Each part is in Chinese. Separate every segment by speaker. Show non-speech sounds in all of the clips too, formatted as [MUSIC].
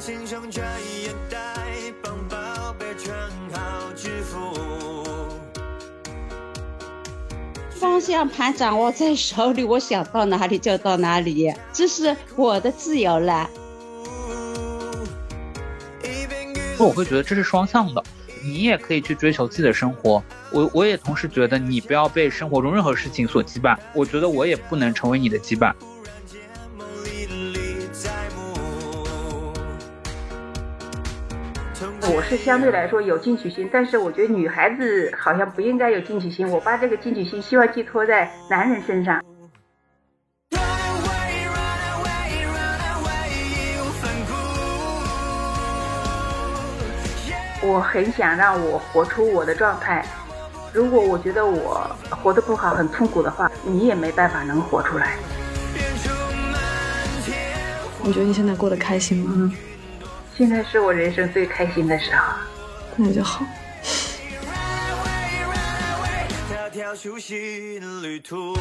Speaker 1: 心胸专业带，帮宝贝穿好制服。
Speaker 2: 方向盘掌握在手里，我想到哪里就到哪里，这是我的自由了。
Speaker 3: 我会觉得这是双向的，你也可以去追求自己的生活。我我也同时觉得你不要被生活中任何事情所羁绊。我觉得我也不能成为你的羁绊。
Speaker 4: 是相对来说有进取心，但是我觉得女孩子好像不应该有进取心。我把这个进取心希望寄托在男人身上。我很想让我活出我的状态。如果我觉得我活得不好、很痛苦的话，你也没办法能活出来。
Speaker 5: 你觉得你现在过得开心吗？
Speaker 4: 现在是我人生最开心的时候。
Speaker 5: 那就好。
Speaker 1: 条条熟悉旅途。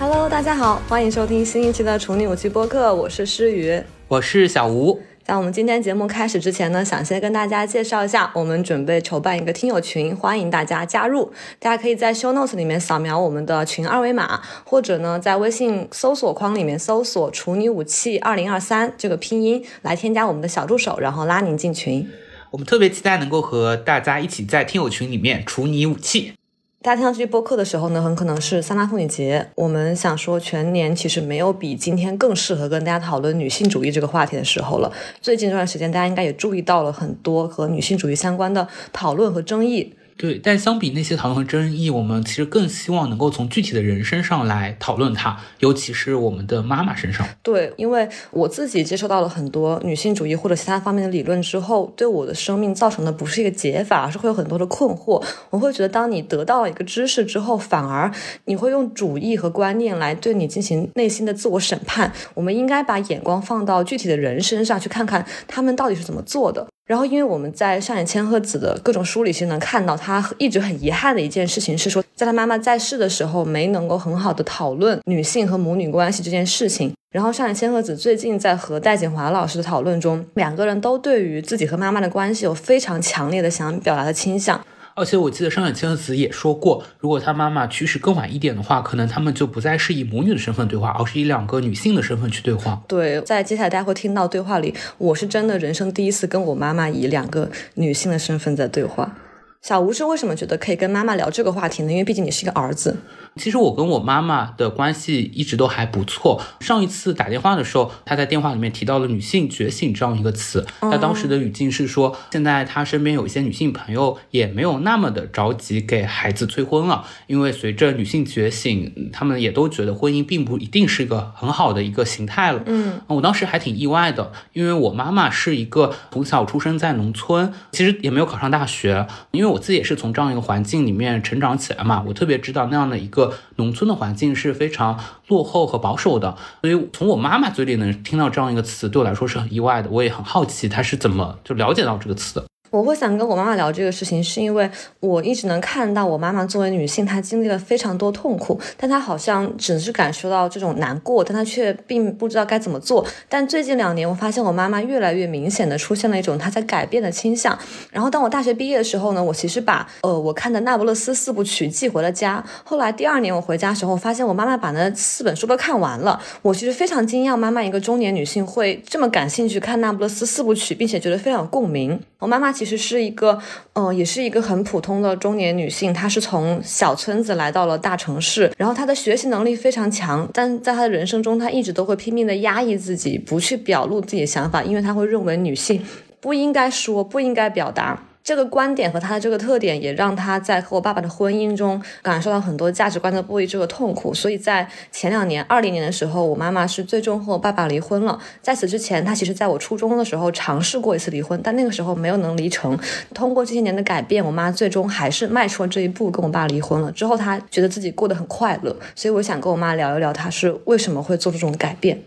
Speaker 5: Hello，大家好，欢迎收听新一期的处女武器播客，我是诗雨。
Speaker 3: 我是小吴，
Speaker 5: 那我们今天节目开始之前呢，想先跟大家介绍一下，我们准备筹办一个听友群，欢迎大家加入。大家可以在 show notes 里面扫描我们的群二维码，或者呢在微信搜索框里面搜索“处女武器二零二三”这个拼音来添加我们的小助手，然后拉您进群。
Speaker 3: 我们特别期待能够和大家一起在听友群里面处你武器。
Speaker 5: 大家听到这期播客的时候呢，很可能是三八妇女节。我们想说，全年其实没有比今天更适合跟大家讨论女性主义这个话题的时候了。最近这段时间，大家应该也注意到了很多和女性主义相关的讨论和争议。
Speaker 3: 对，但相比那些讨论和争议，我们其实更希望能够从具体的人身上来讨论它，尤其是我们的妈妈身上。
Speaker 5: 对，因为我自己接受到了很多女性主义或者其他方面的理论之后，对我的生命造成的不是一个解法，而是会有很多的困惑。我会觉得，当你得到了一个知识之后，反而你会用主义和观念来对你进行内心的自我审判。我们应该把眼光放到具体的人身上，去看看他们到底是怎么做的。然后，因为我们在上野千鹤子的各种书里其实能看到，她一直很遗憾的一件事情是说，在她妈妈在世的时候，没能够很好的讨论女性和母女关系这件事情。然后，上野千鹤子最近在和戴锦华老师的讨论中，两个人都对于自己和妈妈的关系有非常强烈的想表达的倾向。
Speaker 3: 而且我记得上野千鹤子也说过，如果她妈妈去世更晚一点的话，可能他们就不再是以母女的身份对话，而是以两个女性的身份去对话。
Speaker 5: 对，在接下来大家会听到对话里，我是真的人生第一次跟我妈妈以两个女性的身份在对话。小吴是为什么觉得可以跟妈妈聊这个话题呢？因为毕竟你是一个儿子。
Speaker 3: 其实我跟我妈妈的关系一直都还不错。上一次打电话的时候，她在电话里面提到了“女性觉醒”这样一个词。她当时的语境是说，现在她身边有一些女性朋友也没有那么的着急给孩子催婚了，因为随着女性觉醒，她们也都觉得婚姻并不一定是一个很好的一个形态了。
Speaker 5: 嗯，
Speaker 3: 我当时还挺意外的，因为我妈妈是一个从小出生在农村，其实也没有考上大学，因为我自己也是从这样一个环境里面成长起来嘛，我特别知道那样的一个农村的环境是非常落后和保守的，所以从我妈妈嘴里能听到这样一个词，对我来说是很意外的，我也很好奇她是怎么就了解到这个词的。
Speaker 5: 我会想跟我妈妈聊这个事情，是因为我一直能看到我妈妈作为女性，她经历了非常多痛苦，但她好像只是感受到这种难过，但她却并不知道该怎么做。但最近两年，我发现我妈妈越来越明显的出现了一种她在改变的倾向。然后当我大学毕业的时候呢，我其实把呃我看的《那不勒斯四部曲》寄回了家。后来第二年我回家的时候，发现我妈妈把那四本书都看完了。我其实非常惊讶，妈妈一个中年女性会这么感兴趣看《那不勒斯四部曲》，并且觉得非常有共鸣。我妈妈其实是一个，嗯，也是一个很普通的中年女性，她是从小村子来到了大城市，然后她的学习能力非常强，但在她的人生中，她一直都会拼命的压抑自己，不去表露自己的想法，因为她会认为女性不应该说，不应该表达。这个观点和他的这个特点，也让他在和我爸爸的婚姻中感受到很多价值观的不一致和痛苦。所以在前两年，二零年的时候，我妈妈是最终和我爸爸离婚了。在此之前，她其实在我初中的时候尝试过一次离婚，但那个时候没有能离成。通过这些年的改变，我妈最终还是迈出了这一步，跟我爸离婚了。之后，她觉得自己过得很快乐，所以我想跟我妈聊一聊，她是为什么会做出这种改变。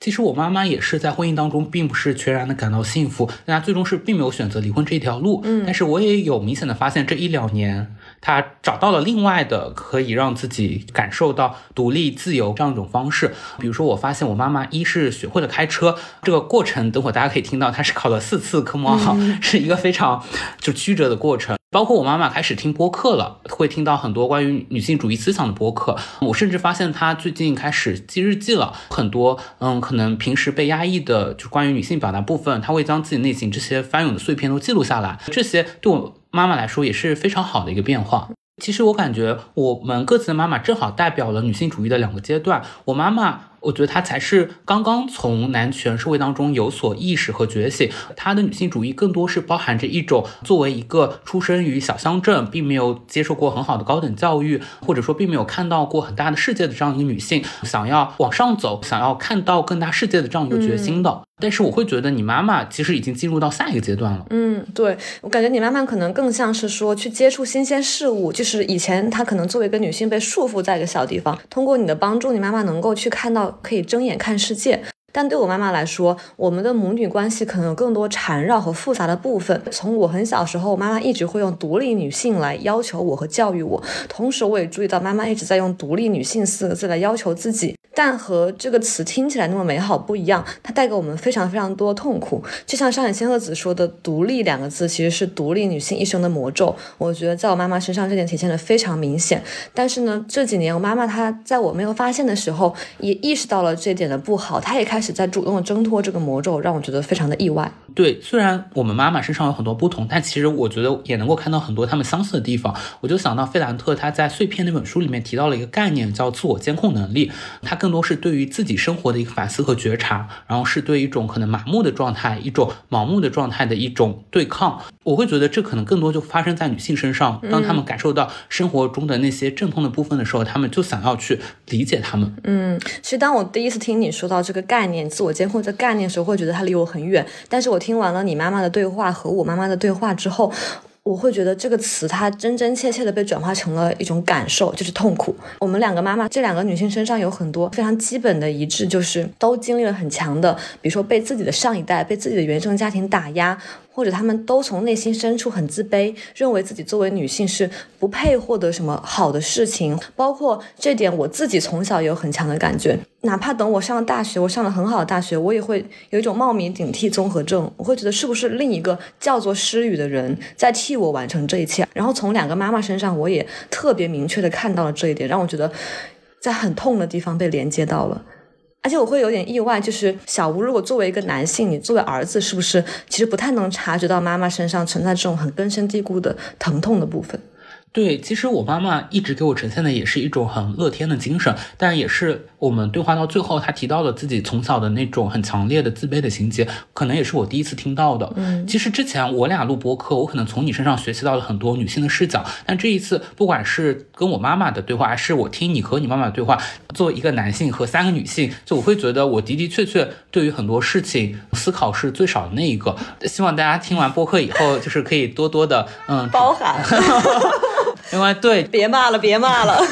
Speaker 3: 其实我妈妈也是在婚姻当中，并不是全然的感到幸福，但她最终是并没有选择离婚这一条路。
Speaker 5: 嗯
Speaker 3: 但是我也有明显的发现，这一两年她找到了另外的可以让自己感受到独立自由这样一种方式。比如说，我发现我妈妈一是学会了开车，这个过程等会儿大家可以听到，她是考了四次科目二，[LAUGHS] 是一个非常就曲折的过程。包括我妈妈开始听播客了，会听到很多关于女性主义思想的播客。我甚至发现她最近开始记日记了，很多嗯，可能平时被压抑的，就关于女性表达部分，她会将自己内心这些翻涌的碎片都记录下来。这些对我妈妈来说也是非常好的一个变化。其实我感觉我们各自的妈妈正好代表了女性主义的两个阶段。我妈妈。我觉得她才是刚刚从男权社会当中有所意识和觉醒。她的女性主义更多是包含着一种作为一个出生于小乡镇，并没有接受过很好的高等教育，或者说并没有看到过很大的世界的这样一个女性，想要往上走，想要看到更大世界的这样一个决心的。但是我会觉得你妈妈其实已经进入到下一个阶段了。
Speaker 5: 嗯，对我感觉你妈妈可能更像是说去接触新鲜事物，就是以前她可能作为一个女性被束缚在一个小地方，通过你的帮助，你妈妈能够去看到可以睁眼看世界。但对我妈妈来说，我们的母女关系可能有更多缠绕和复杂的部分。从我很小时候，妈妈一直会用独立女性来要求我和教育我，同时我也注意到妈妈一直在用独立女性四个字来要求自己。但和这个词听起来那么美好不一样，它带给我们非常非常多痛苦。就像上野千鹤子说的，“独立”两个字其实是独立女性一生的魔咒。我觉得在我妈妈身上这点体现的非常明显。但是呢，这几年我妈妈她在我没有发现的时候，也意识到了这点的不好，她也开始在主动的挣脱这个魔咒，让我觉得非常的意外。
Speaker 3: 对，虽然我们妈妈身上有很多不同，但其实我觉得也能够看到很多他们相似的地方。我就想到费兰特他在《碎片》那本书里面提到了一个概念，叫自我监控能力。他更多是对于自己生活的一个反思和觉察，然后是对一种可能麻木的状态、一种盲目的状态的一种对抗。我会觉得这可能更多就发生在女性身上，当她们感受到生活中的那些阵痛的部分的时候，她们就想要去理解他们。
Speaker 5: 嗯，其实当我第一次听你说到这个概念“自我监控”这概念的时候，会觉得它离我很远。但是我听完了你妈妈的对话和我妈妈的对话之后，我会觉得这个词它真真切切的被转化成了一种感受，就是痛苦。我们两个妈妈，这两个女性身上有很多非常基本的一致，就是都经历了很强的，比如说被自己的上一代、被自己的原生家庭打压。或者他们都从内心深处很自卑，认为自己作为女性是不配获得什么好的事情。包括这点，我自己从小也有很强的感觉。哪怕等我上了大学，我上了很好的大学，我也会有一种冒名顶替综合症。我会觉得是不是另一个叫做诗雨的人在替我完成这一切？然后从两个妈妈身上，我也特别明确的看到了这一点，让我觉得在很痛的地方被连接到了。而且我会有点意外，就是小吴如果作为一个男性，你作为儿子，是不是其实不太能察觉到妈妈身上存在这种很根深蒂固的疼痛的部分？
Speaker 3: 对，其实我妈妈一直给我呈现的也是一种很乐天的精神，但也是我们对话到最后，她提到了自己从小的那种很强烈的自卑的情节，可能也是我第一次听到的。
Speaker 5: 嗯，
Speaker 3: 其实之前我俩录播课，我可能从你身上学习到了很多女性的视角，但这一次，不管是跟我妈妈的对话，还是我听你和你妈妈的对话，作为一个男性和三个女性，就我会觉得我的的确确对于很多事情思考是最少的那一个。希望大家听完播客以后，就是可以多多的嗯
Speaker 5: 包涵。[LAUGHS]
Speaker 3: 另外，对，
Speaker 5: 别骂了，别骂了。[LAUGHS]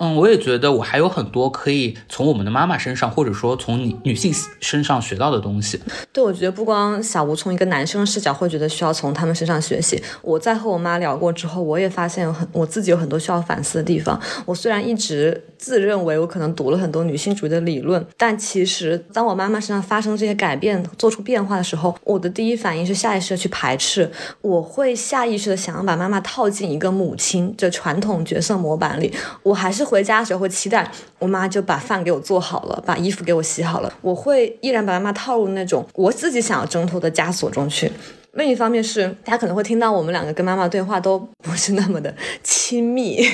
Speaker 3: 嗯，我也觉得我还有很多可以从我们的妈妈身上，或者说从女女性身上学到的东西。
Speaker 5: 对，我觉得不光小吴从一个男生的视角会觉得需要从他们身上学习，我在和我妈聊过之后，我也发现有很我自己有很多需要反思的地方。我虽然一直自认为我可能读了很多女性主义的理论，但其实当我妈妈身上发生这些改变、做出变化的时候，我的第一反应是下意识的去排斥，我会下意识的想要把妈妈套进一个母亲这传统角色模板里。我还是回家的时候会期待我妈就把饭给我做好了，把衣服给我洗好了，我会依然把妈妈套入那种我自己想要挣脱的枷锁中去。另一方面是，大家可能会听到我们两个跟妈妈对话都不是那么的亲密。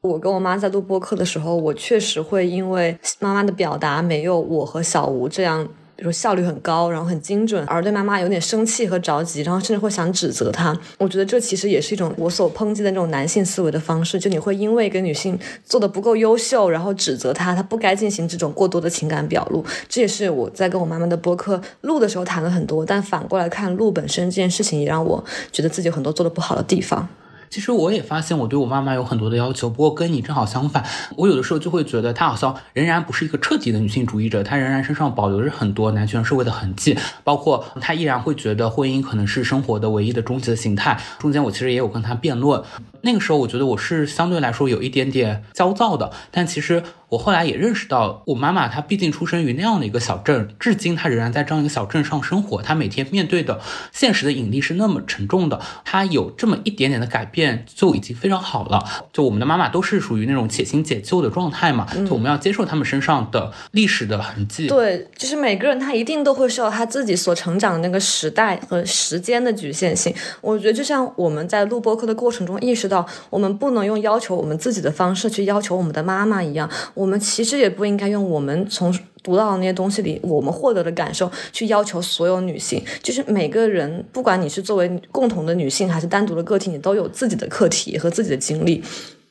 Speaker 5: 我跟我妈在录播客的时候，我确实会因为妈妈的表达没有我和小吴这样，比如说效率很高，然后很精准，而对妈妈有点生气和着急，然后甚至会想指责她。我觉得这其实也是一种我所抨击的那种男性思维的方式，就你会因为一个女性做的不够优秀，然后指责她，她不该进行这种过多的情感表露。这也是我在跟我妈妈的播客录的时候谈了很多，但反过来看录本身这件事情，也让我觉得自己有很多做的不好的地方。
Speaker 6: 其实我也发现我对我妈妈有很多的要求，不过跟你正好相反。我有的时候就会觉得她好像仍然不是一个彻底的女性主义者，她仍然身上保留着很多男权社会的痕迹，包括她依然会觉得婚姻可能是生活的唯一的终极的形态。中间我其实也有跟她辩论，那个时候我觉得我是相对来说有一点点焦躁的，但其实。我后来也认识到，我妈妈她毕竟出生于那样的一个小镇，至今她仍然在这样一个小镇上生活。她每天面对的现实的引力是那么沉重的，她有这么一点点的改变就已经非常好了。就我们的妈妈都是属于那种且行且救的状态嘛，就我们要接受他们身上的历史的痕迹。
Speaker 5: 对，就是每个人他一定都会受到他自己所成长的那个时代和时间的局限性。我觉得就像我们在录播课的过程中意识到，我们不能用要求我们自己的方式去要求我们的妈妈一样。我们其实也不应该用我们从读到的那些东西里，我们获得的感受去要求所有女性。就是每个人，不管你是作为共同的女性，还是单独的个体，你都有自己的课题和自己的经历。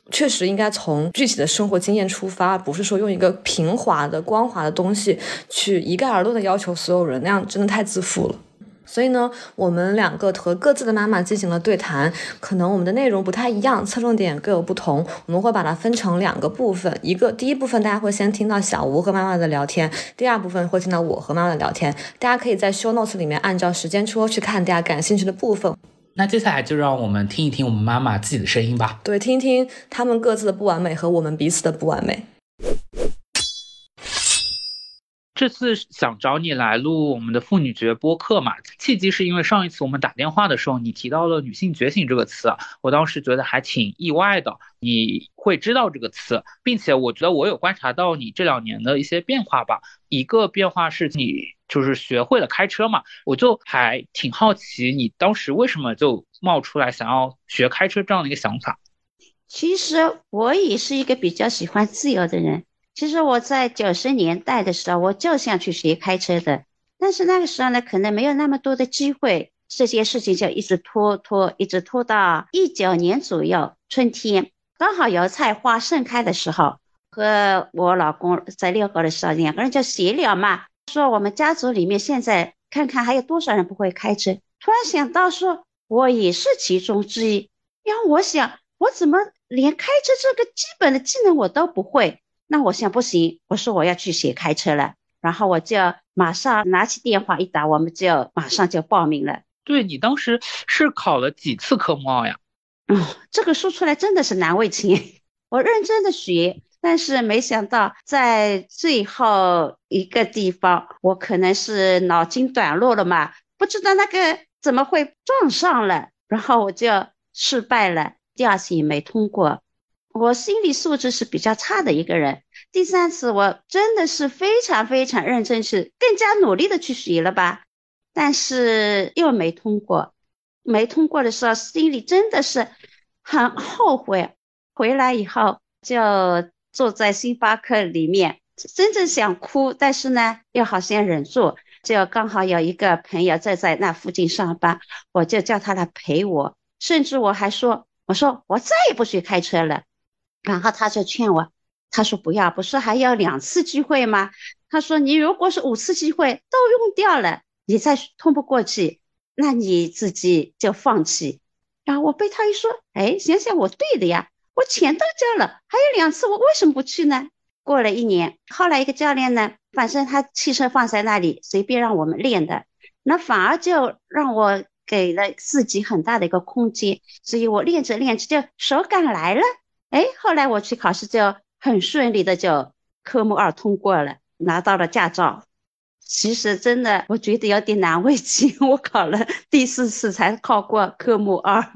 Speaker 5: 确实应该从具体的生活经验出发，不是说用一个平滑的、光滑的东西去一概而论的要求所有人，那样真的太自负了。所以呢，我们两个和各自的妈妈进行了对谈，可能我们的内容不太一样，侧重点各有不同。我们会把它分成两个部分，一个第一部分大家会先听到小吴和妈妈的聊天，第二部分会听到我和妈妈的聊天。大家可以在 show notes 里面按照时间戳去看大家感兴趣的部分。
Speaker 6: 那接下来就让我们听一听我们妈妈自己的声音吧。
Speaker 5: 对，听一听他们各自的不完美和我们彼此的不完美。
Speaker 3: 这次想找你来录我们的妇女觉播客嘛，契机是因为上一次我们打电话的时候，你提到了“女性觉醒”这个词，我当时觉得还挺意外的，你会知道这个词，并且我觉得我有观察到你这两年的一些变化吧。一个变化是你就是学会了开车嘛，我就还挺好奇你当时为什么就冒出来想要学开车这样的一个想法。
Speaker 2: 其实我也是一个比较喜欢自由的人。其实我在九十年代的时候，我就想去学开车的，但是那个时候呢，可能没有那么多的机会，这件事情就一直拖拖，一直拖到一九年左右春天，刚好油菜花盛开的时候，和我老公在遛狗的时候，两个人就闲聊嘛，说我们家族里面现在看看还有多少人不会开车，突然想到说我也是其中之一，然后我想我怎么连开车这个基本的技能我都不会？那我想不行，我说我要去学开车了，然后我就马上拿起电话一打，我们就马上就报名了。
Speaker 3: 对你当时是考了几次科目二呀？
Speaker 2: 嗯，这个说出来真的是难为情。我认真的学，但是没想到在最后一个地方，我可能是脑筋短路了嘛，不知道那个怎么会撞上了，然后我就失败了，第二次也没通过。我心理素质是比较差的一个人。第三次我真的是非常非常认真，去更加努力的去学了吧，但是又没通过。没通过的时候，心里真的是很后悔。回来以后就坐在星巴克里面，真正想哭，但是呢又好像忍住。就刚好有一个朋友在在那附近上班，我就叫他来陪我。甚至我还说，我说我再也不学开车了。然后他就劝我，他说不要，不是还有两次机会吗？他说你如果是五次机会都用掉了，你再通不过去，那你自己就放弃。然后我被他一说，哎，想想我对的呀，我钱都交了，还有两次，我为什么不去呢？过了一年，后来一个教练呢，反正他汽车放在那里，随便让我们练的，那反而就让我给了自己很大的一个空间，所以我练着练着就手感来了。哎，后来我去考试就很顺利的就科目二通过了，拿到了驾照。其实真的我觉得有点难为情，[LAUGHS] 我考了第四次才考过科目二。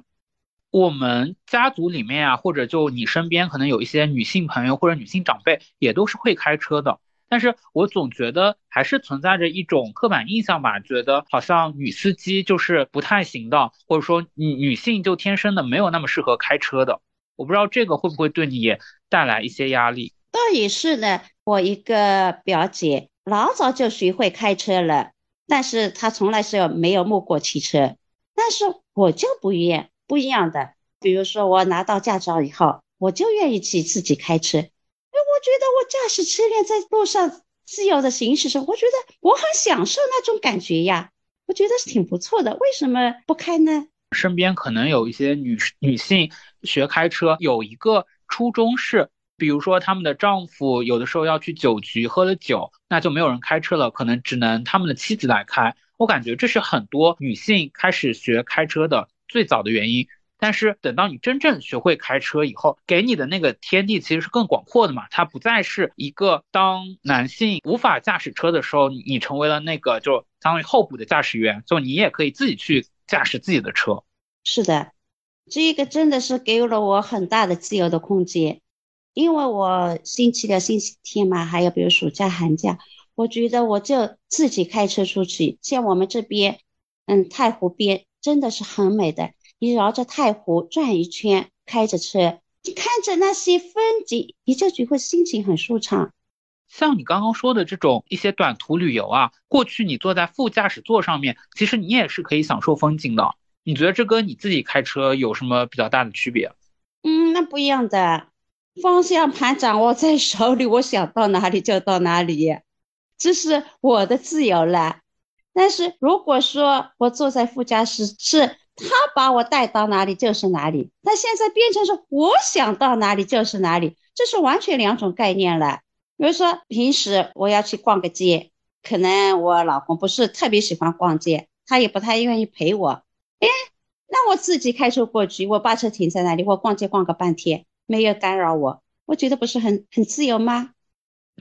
Speaker 3: 我们家族里面啊，或者就你身边可能有一些女性朋友或者女性长辈，也都是会开车的。但是我总觉得还是存在着一种刻板印象吧，觉得好像女司机就是不太行的，或者说女女性就天生的没有那么适合开车的。我不知道这个会不会对你也带来一些压力？
Speaker 2: 倒也是呢，我一个表姐老早就学会开车了，但是她从来是没有摸过汽车。但是我就不愿不一样的，比如说我拿到驾照以后，我就愿意去自己开车，因为我觉得我驾驶车辆在路上自由的行驶时，我觉得我很享受那种感觉呀，我觉得是挺不错的。为什么不开呢？
Speaker 3: 身边可能有一些女女性学开车，有一个初衷是，比如说他们的丈夫有的时候要去酒局喝了酒，那就没有人开车了，可能只能他们的妻子来开。我感觉这是很多女性开始学开车的最早的原因。但是等到你真正学会开车以后，给你的那个天地其实是更广阔的嘛。它不再是一个当男性无法驾驶车的时候，你成为了那个就相当于候补的驾驶员，就你也可以自己去驾驶自己的车。
Speaker 2: 是的，这个真的是给了我很大的自由的空间，因为我星期六、星期天嘛，还有比如暑假、寒假，我觉得我就自己开车出去。像我们这边，嗯，太湖边真的是很美的。你绕着太湖转一圈，开着车，你看着那些风景，你就觉得心情很舒畅。
Speaker 3: 像你刚刚说的这种一些短途旅游啊，过去你坐在副驾驶座上面，其实你也是可以享受风景的。你觉得这跟你自己开车有什么比较大的区别？
Speaker 2: 嗯，那不一样的，方向盘掌握在手里，我想到哪里就到哪里，这是我的自由了。但是如果说我坐在副驾驶是。他把我带到哪里就是哪里，那现在变成是我想到哪里就是哪里，这是完全两种概念了。比如说平时我要去逛个街，可能我老公不是特别喜欢逛街，他也不太愿意陪我。哎，那我自己开车过去，我把车停在那里，我逛街逛个半天，没有干扰我，我觉得不是很很自由吗？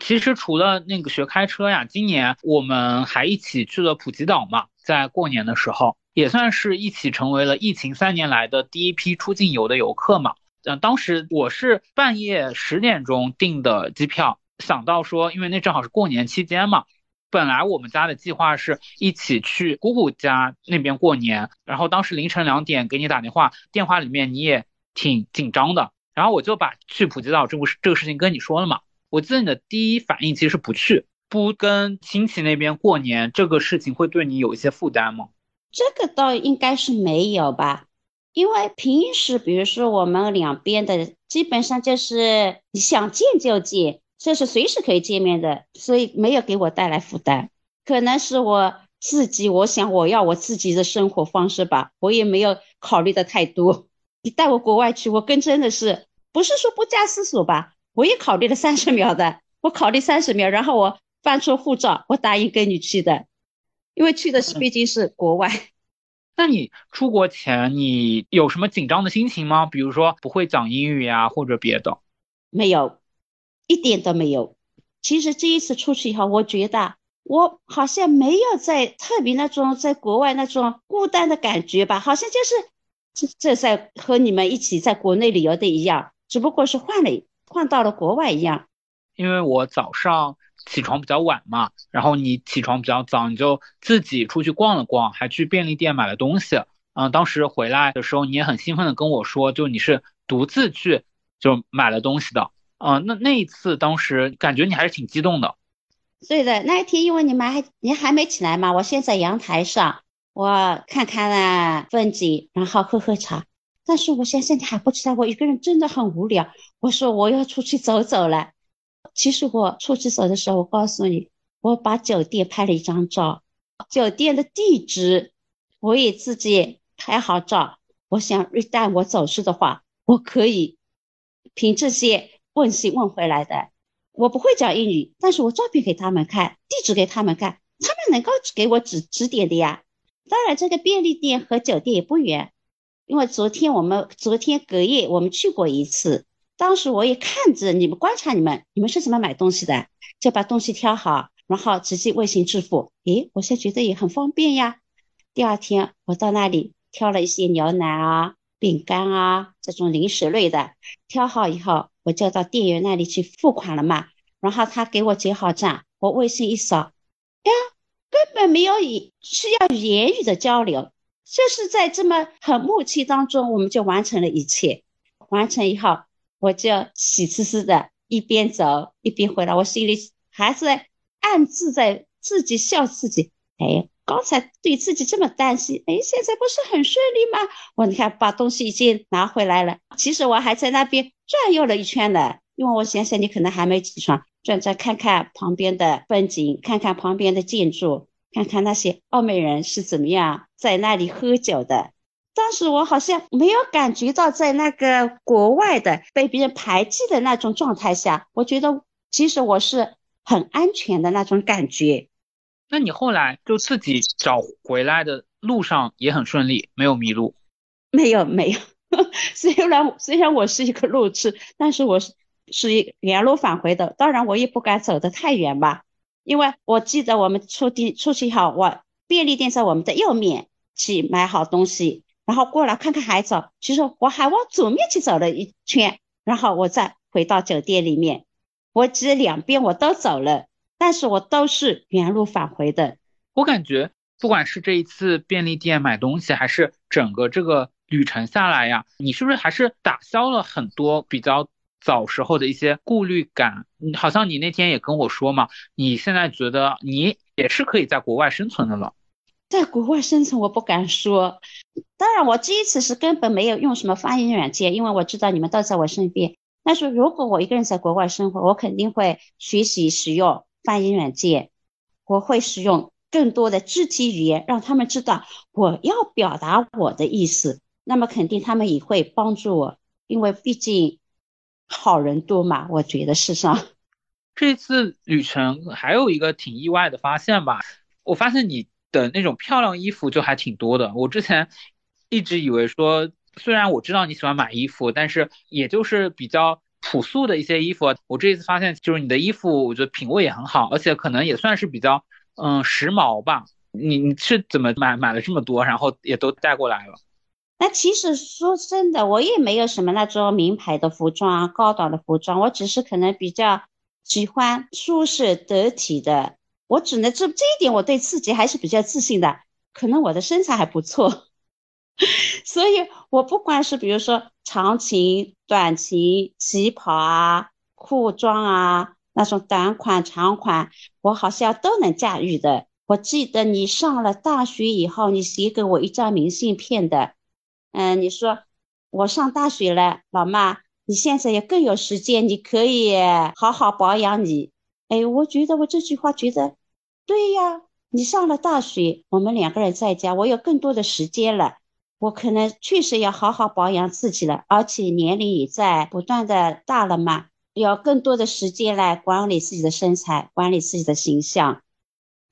Speaker 3: 其实除了那个学开车呀，今年我们还一起去了普吉岛嘛，在过年的时候。也算是一起成为了疫情三年来的第一批出境游的游客嘛。嗯，当时我是半夜十点钟订的机票，想到说，因为那正好是过年期间嘛，本来我们家的计划是一起去姑姑家那边过年，然后当时凌晨两点给你打电话，电话里面你也挺紧张的，然后我就把去普吉岛这个这个事情跟你说了嘛。我记得你的第一反应其实是不去，不跟亲戚那边过年，这个事情会对你有一些负担吗？
Speaker 2: 这个倒应该是没有吧，因为平时比如说我们两边的基本上就是你想见就见，这是随时可以见面的，所以没有给我带来负担。可能是我自己，我想我要我自己的生活方式吧，我也没有考虑的太多。你带我国外去，我跟真的是不是说不加思索吧，我也考虑了三十秒的，我考虑三十秒，然后我翻出护照，我答应跟你去的。因为去的是毕竟是国外，[LAUGHS]
Speaker 3: 那你出国前你有什么紧张的心情吗？比如说不会讲英语呀，或者别的？
Speaker 2: 没有，一点都没有。其实这一次出去以后，我觉得我好像没有在特别那种在国外那种孤单的感觉吧，好像就是这这在和你们一起在国内旅游的一样，只不过是换了换到了国外一样。
Speaker 3: 因为我早上。起床比较晚嘛，然后你起床比较早，你就自己出去逛了逛，还去便利店买了东西。嗯，当时回来的时候，你也很兴奋的跟我说，就你是独自去就买了东西的。嗯，那那一次当时感觉你还是挺激动的。
Speaker 2: 对的，那一天因为你们还你还没起来嘛，我先在阳台上，我看看了风景，然后喝喝茶。但是我先生你还不起来，我一个人真的很无聊。我说我要出去走走了。其实我出去走的时候，我告诉你，我把酒店拍了一张照，酒店的地址我也自己拍好照。我想一旦我走失的话，我可以凭这些问信问回来的。我不会讲英语，但是我照片给他们看，地址给他们看，他们能够给我指指点的呀。当然，这个便利店和酒店也不远，因为昨天我们昨天隔夜我们去过一次。当时我也看着你们，观察你们，你们是怎么买东西的？就把东西挑好，然后直接微信支付。诶，我现在觉得也很方便呀。第二天我到那里挑了一些牛奶啊、饼干啊这种零食类的，挑好以后，我就到店员那里去付款了嘛。然后他给我结好账，我微信一扫，呀，根本没有以需要言语的交流，就是在这么很默契当中，我们就完成了一切。完成以后。我就喜滋滋的一边走一边回来，我心里还是暗自在自己笑自己。哎，刚才对自己这么担心，哎，现在不是很顺利吗？我你看把东西已经拿回来了。其实我还在那边转悠了一圈呢，因为我想想你可能还没起床，转转看看旁边的风景，看看旁边的建筑，看看那些澳门人是怎么样在那里喝酒的。当时我好像没有感觉到在那个国外的被别人排挤的那种状态下，我觉得其实我是很安全的那种感觉。
Speaker 3: 那你后来就自己找回来的路上也很顺利，没有迷路。
Speaker 2: 没有没有，[LAUGHS] 虽然虽然我是一个路痴，但是我是是一原路返回的。当然我也不敢走得太远吧，因为我记得我们出地出去后，我便利店在我们的右面去买好东西，然后过来看看海藻。其实我还往左面去走了一圈，然后我再回到酒店里面。我其实两边我都走了，但是我都是原路返回的。
Speaker 3: 我感觉不管是这一次便利店买东西，还是整个这个旅程下来呀，你是不是还是打消了很多比较早时候的一些顾虑感？好像你那天也跟我说嘛，你现在觉得你也是可以在国外生存的了。
Speaker 2: 在国外生存，我不敢说。当然，我这一次是根本没有用什么翻译软件，因为我知道你们都在我身边。但是如果我一个人在国外生活，我肯定会学习使用翻译软件，我会使用更多的肢体语言，让他们知道我要表达我的意思。那么肯定他们也会帮助我，因为毕竟好人多嘛。我觉得世上 [LAUGHS]
Speaker 3: 这次旅程还有一个挺意外的发现吧，我发现你的那种漂亮衣服就还挺多的。我之前一直以为说。虽然我知道你喜欢买衣服，但是也就是比较朴素的一些衣服。我这一次发现，就是你的衣服，我觉得品味也很好，而且可能也算是比较嗯时髦吧。你你是怎么买买了这么多，然后也都带过来了？
Speaker 2: 那其实说真的，我也没有什么那种名牌的服装啊，高档的服装，我只是可能比较喜欢舒适得体的。我只能这这一点，我对自己还是比较自信的。可能我的身材还不错。所以，我不管是比如说长裙、短裙、旗袍啊、裤装啊，那种短款、长款，我好像都能驾驭的。我记得你上了大学以后，你写给我一张明信片的，嗯，你说我上大学了，老妈，你现在也更有时间，你可以好好保养你。哎，我觉得我这句话觉得对呀，你上了大学，我们两个人在家，我有更多的时间了。我可能确实要好好保养自己了，而且年龄也在不断的大了嘛，要更多的时间来管理自己的身材，管理自己的形象。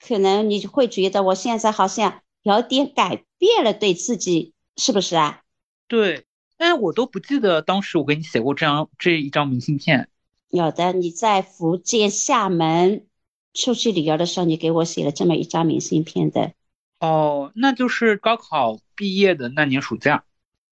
Speaker 2: 可能你会觉得我现在好像有点改变了对自己，是不是啊？
Speaker 3: 对，但是我都不记得当时我给你写过这样这一张明信片。
Speaker 2: 有的，你在福建厦门出去旅游的时候，你给我写了这么一张明信片的。
Speaker 3: 哦，那就是高考毕业的那年暑假。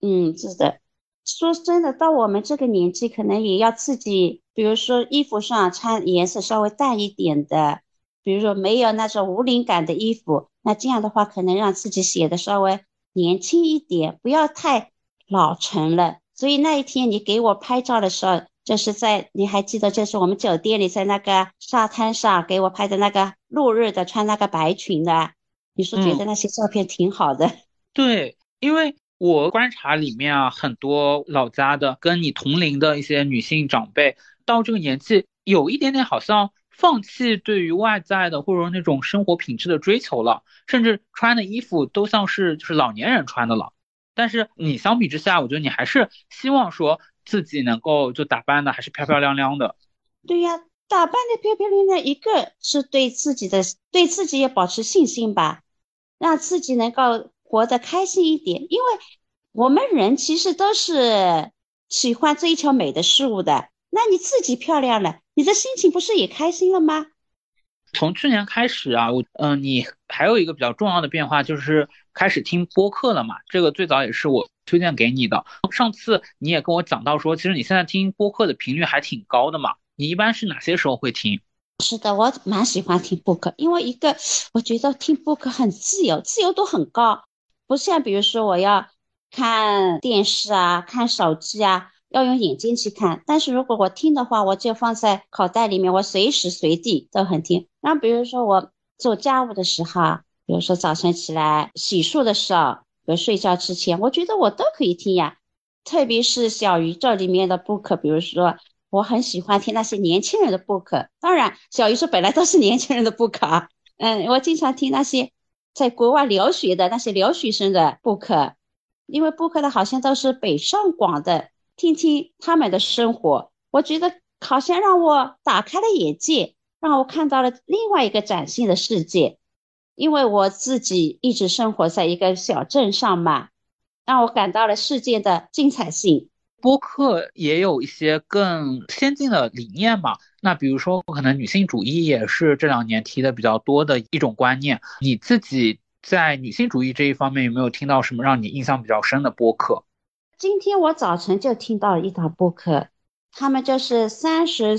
Speaker 2: 嗯，是的。说真的，到我们这个年纪，可能也要自己，比如说衣服上穿颜色稍微淡一点的，比如说没有那种无灵感的衣服。那这样的话，可能让自己显得稍微年轻一点，不要太老成了。所以那一天你给我拍照的时候，就是在你还记得，就是我们酒店里在那个沙滩上给我拍的那个落日的，穿那个白裙的。你是觉得那些照片挺好的？[LAUGHS]
Speaker 3: 对，因为我观察里面啊，很多老家的跟你同龄的一些女性长辈，到这个年纪，有一点点好像放弃对于外在的或者说那种生活品质的追求了，甚至穿的衣服都像是就是老年人穿的了。但是你相比之下，我觉得你还是希望说自己能够就打扮的还是漂漂亮亮的。
Speaker 2: 对呀，打扮的漂漂亮亮，一个是对自己的对自己也保持信心吧。让自己能够活得开心一点，因为我们人其实都是喜欢追求美的事物的。那你自己漂亮了，你的心情不是也开心了吗？
Speaker 3: 从去年开始啊，我嗯，你还有一个比较重要的变化就是开始听播客了嘛。这个最早也是我推荐给你的。上次你也跟我讲到说，其实你现在听播客的频率还挺高的嘛。你一般是哪些时候会听？
Speaker 2: 是的，我蛮喜欢听播客，因为一个我觉得听播客很自由，自由度很高，不像比如说我要看电视啊、看手机啊，要用眼睛去看。但是如果我听的话，我就放在口袋里面，我随时随地都很听。然后比如说我做家务的时候，比如说早晨起来洗漱的时候，比如睡觉之前，我觉得我都可以听呀。特别是小宇宙里面的播客，比如说。我很喜欢听那些年轻人的播客，当然，小鱼说本来都是年轻人的播客啊。嗯，我经常听那些在国外留学的那些留学生的播客，因为播客的好像都是北上广的，听听他们的生活，我觉得好像让我打开了眼界，让我看到了另外一个崭新的世界。因为我自己一直生活在一个小镇上嘛，让我感到了世界的精彩性。
Speaker 3: 播客也有一些更先进的理念嘛，那比如说可能女性主义也是这两年提的比较多的一种观念。你自己在女性主义这一方面有没有听到什么让你印象比较深的播客？
Speaker 2: 今天我早晨就听到了一档播客，他们就是三十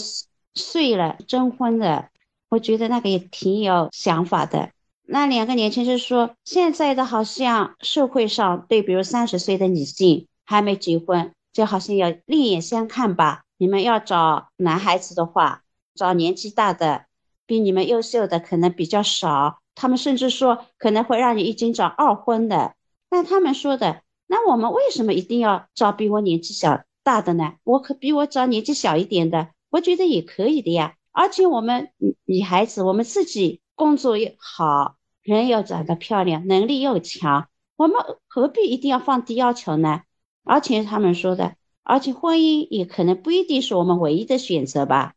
Speaker 2: 岁了征婚的，我觉得那个也挺有想法的。那两个年轻人说，现在的好像社会上对，比如三十岁的女性还没结婚，就好像要另眼相看吧。你们要找男孩子的话，找年纪大的，比你们优秀的可能比较少。他们甚至说可能会让你已经找二婚的。但他们说的，那我们为什么一定要找比我年纪小大的呢？我可比我找年纪小一点的，我觉得也可以的呀。而且我们女女孩子，我们自己工作也好。人又长得漂亮，能力又强，我们何必一定要放低要求呢？而且他们说的，而且婚姻也可能不一定是我们唯一的选择吧？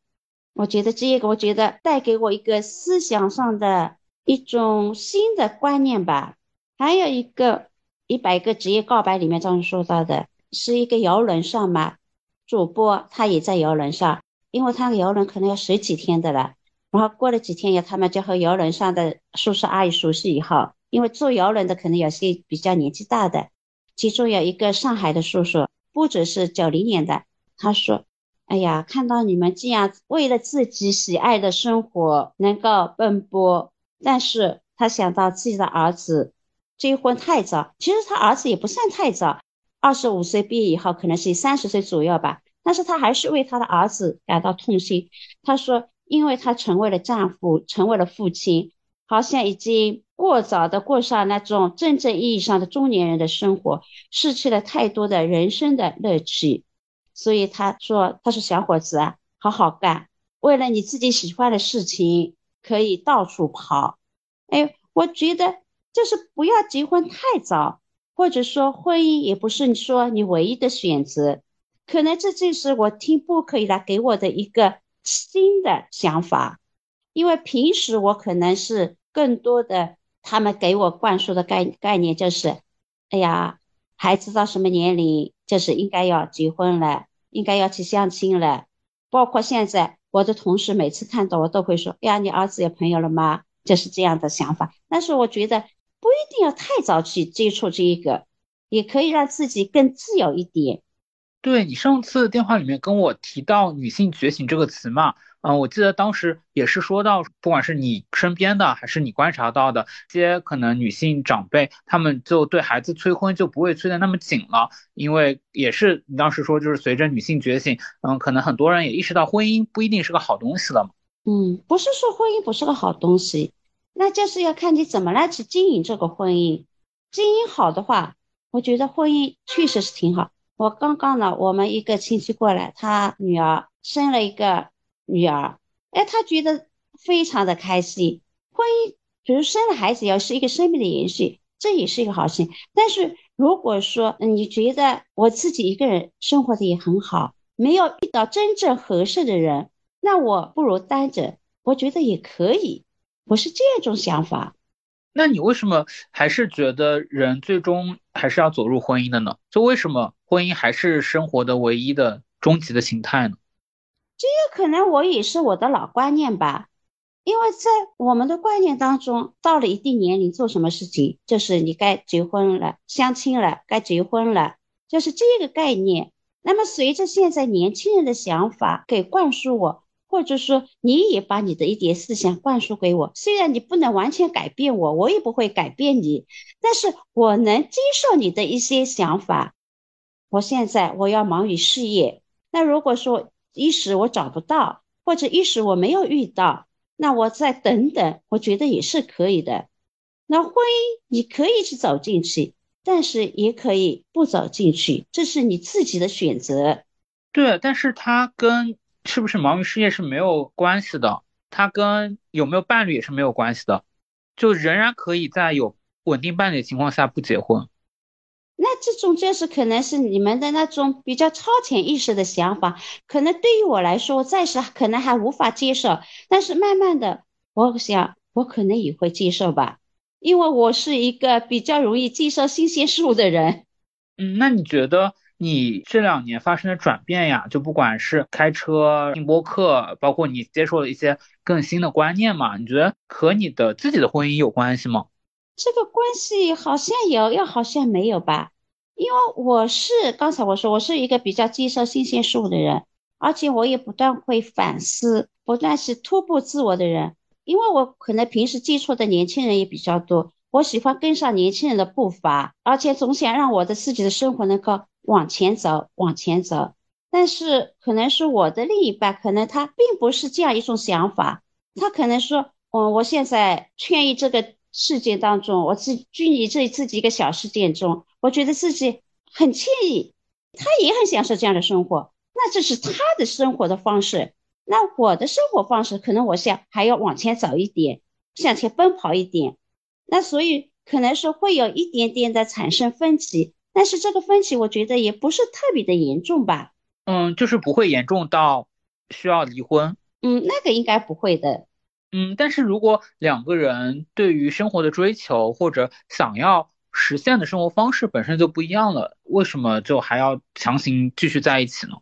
Speaker 2: 我觉得这个，我觉得带给我一个思想上的一种新的观念吧。还有一个一百个职业告白里面这样说到的，是一个游轮上嘛，主播他也在游轮上，因为他的游轮可能要十几天的了。然后过了几天以后，他们就和游轮上的叔叔阿姨熟悉以后，因为坐游轮的可能有些比较年纪大的，其中有一个上海的叔叔，不只是九零年的，他说：“哎呀，看到你们这样为了自己喜爱的生活能够奔波，但是他想到自己的儿子结婚太早，其实他儿子也不算太早，二十五岁毕业以后可能是三十岁左右吧，但是他还是为他的儿子感到痛心。他说。”因为他成为了丈夫，成为了父亲，好像已经过早的过上那种真正意义上的中年人的生活，失去了太多的人生的乐趣。所以他说：“他说小伙子啊，好好干，为了你自己喜欢的事情，可以到处跑。”哎，我觉得就是不要结婚太早，或者说婚姻也不是你说你唯一的选择。可能这就是我听播客以来给我的一个。新的想法，因为平时我可能是更多的，他们给我灌输的概概念就是，哎呀，孩子到什么年龄就是应该要结婚了，应该要去相亲了。包括现在我的同事每次看到我都会说，呀，你儿子有朋友了吗？就是这样的想法。但是我觉得不一定要太早去接触这一个，也可以让自己更自由一点。
Speaker 3: 对你上次电话里面跟我提到“女性觉醒”这个词嘛，嗯，我记得当时也是说到，不管是你身边的还是你观察到的，些可能女性长辈，她们就对孩子催婚就不会催得那么紧了，因为也是你当时说，就是随着女性觉醒，嗯，可能很多人也意识到婚姻不一定是个好东西了嘛。
Speaker 2: 嗯，不是说婚姻不是个好东西，那就是要看你怎么来去经营这个婚姻，经营好的话，我觉得婚姻确实是挺好。我刚刚呢，我们一个亲戚过来，他女儿生了一个女儿，哎，他觉得非常的开心。婚姻，比如生了孩子，要是一个生命的延续，这也是一个好事。但是如果说你觉得我自己一个人生活的也很好，没有遇到真正合适的人，那我不如单着，我觉得也可以。我是这种想法。
Speaker 3: 那你为什么还是觉得人最终还是要走入婚姻的呢？就为什么婚姻还是生活的唯一的终极的形态呢？
Speaker 2: 这个可能我也是我的老观念吧，因为在我们的观念当中，到了一定年龄做什么事情，就是你该结婚了，相亲了，该结婚了，就是这个概念。那么随着现在年轻人的想法给灌输我。或者说，你也把你的一点思想灌输给我，虽然你不能完全改变我，我也不会改变你，但是我能接受你的一些想法。我现在我要忙于事业，那如果说一时我找不到，或者一时我没有遇到，那我再等等，我觉得也是可以的。那婚姻你可以去走进去，但是也可以不走进去，这是你自己的选择。
Speaker 3: 对，但是他跟。是不是忙于事业是没有关系的？他跟有没有伴侣也是没有关系的，就仍然可以在有稳定伴侣的情况下不结婚。
Speaker 2: 那这种就是可能是你们的那种比较超前意识的想法，可能对于我来说，暂时可能还无法接受，但是慢慢的，我想我可能也会接受吧，因为我是一个比较容易接受新鲜事物的人。
Speaker 3: 嗯，那你觉得你这两年发生的转变呀，就不管是开车、听播客，包括你接受了一些更新的观念嘛，你觉得和你的自己的婚姻有关系吗？
Speaker 2: 这个关系好像有，又好像没有吧？因为我是刚才我说我是一个比较接受新鲜事物的人，而且我也不断会反思，不断是突破自我的人。因为我可能平时接触的年轻人也比较多，我喜欢跟上年轻人的步伐，而且总想让我的自己的生活能够往前走，往前走。但是可能是我的另一半，可能他并不是这样一种想法，他可能说，嗯，我现在圈于这个。事件当中，我自拘泥这自己一个小事件中，我觉得自己很惬意，他也很享受这样的生活。那这是他的生活的方式，那我的生活方式可能我想还要往前走一点，向前奔跑一点。那所以可能是会有一点点的产生分歧，但是这个分歧我觉得也不是特别的严重吧。
Speaker 3: 嗯，就是不会严重到需要离婚。
Speaker 2: 嗯，那个应该不会的。
Speaker 3: 嗯，但是如果两个人对于生活的追求或者想要实现的生活方式本身就不一样了，为什么就还要强行继续在一起呢？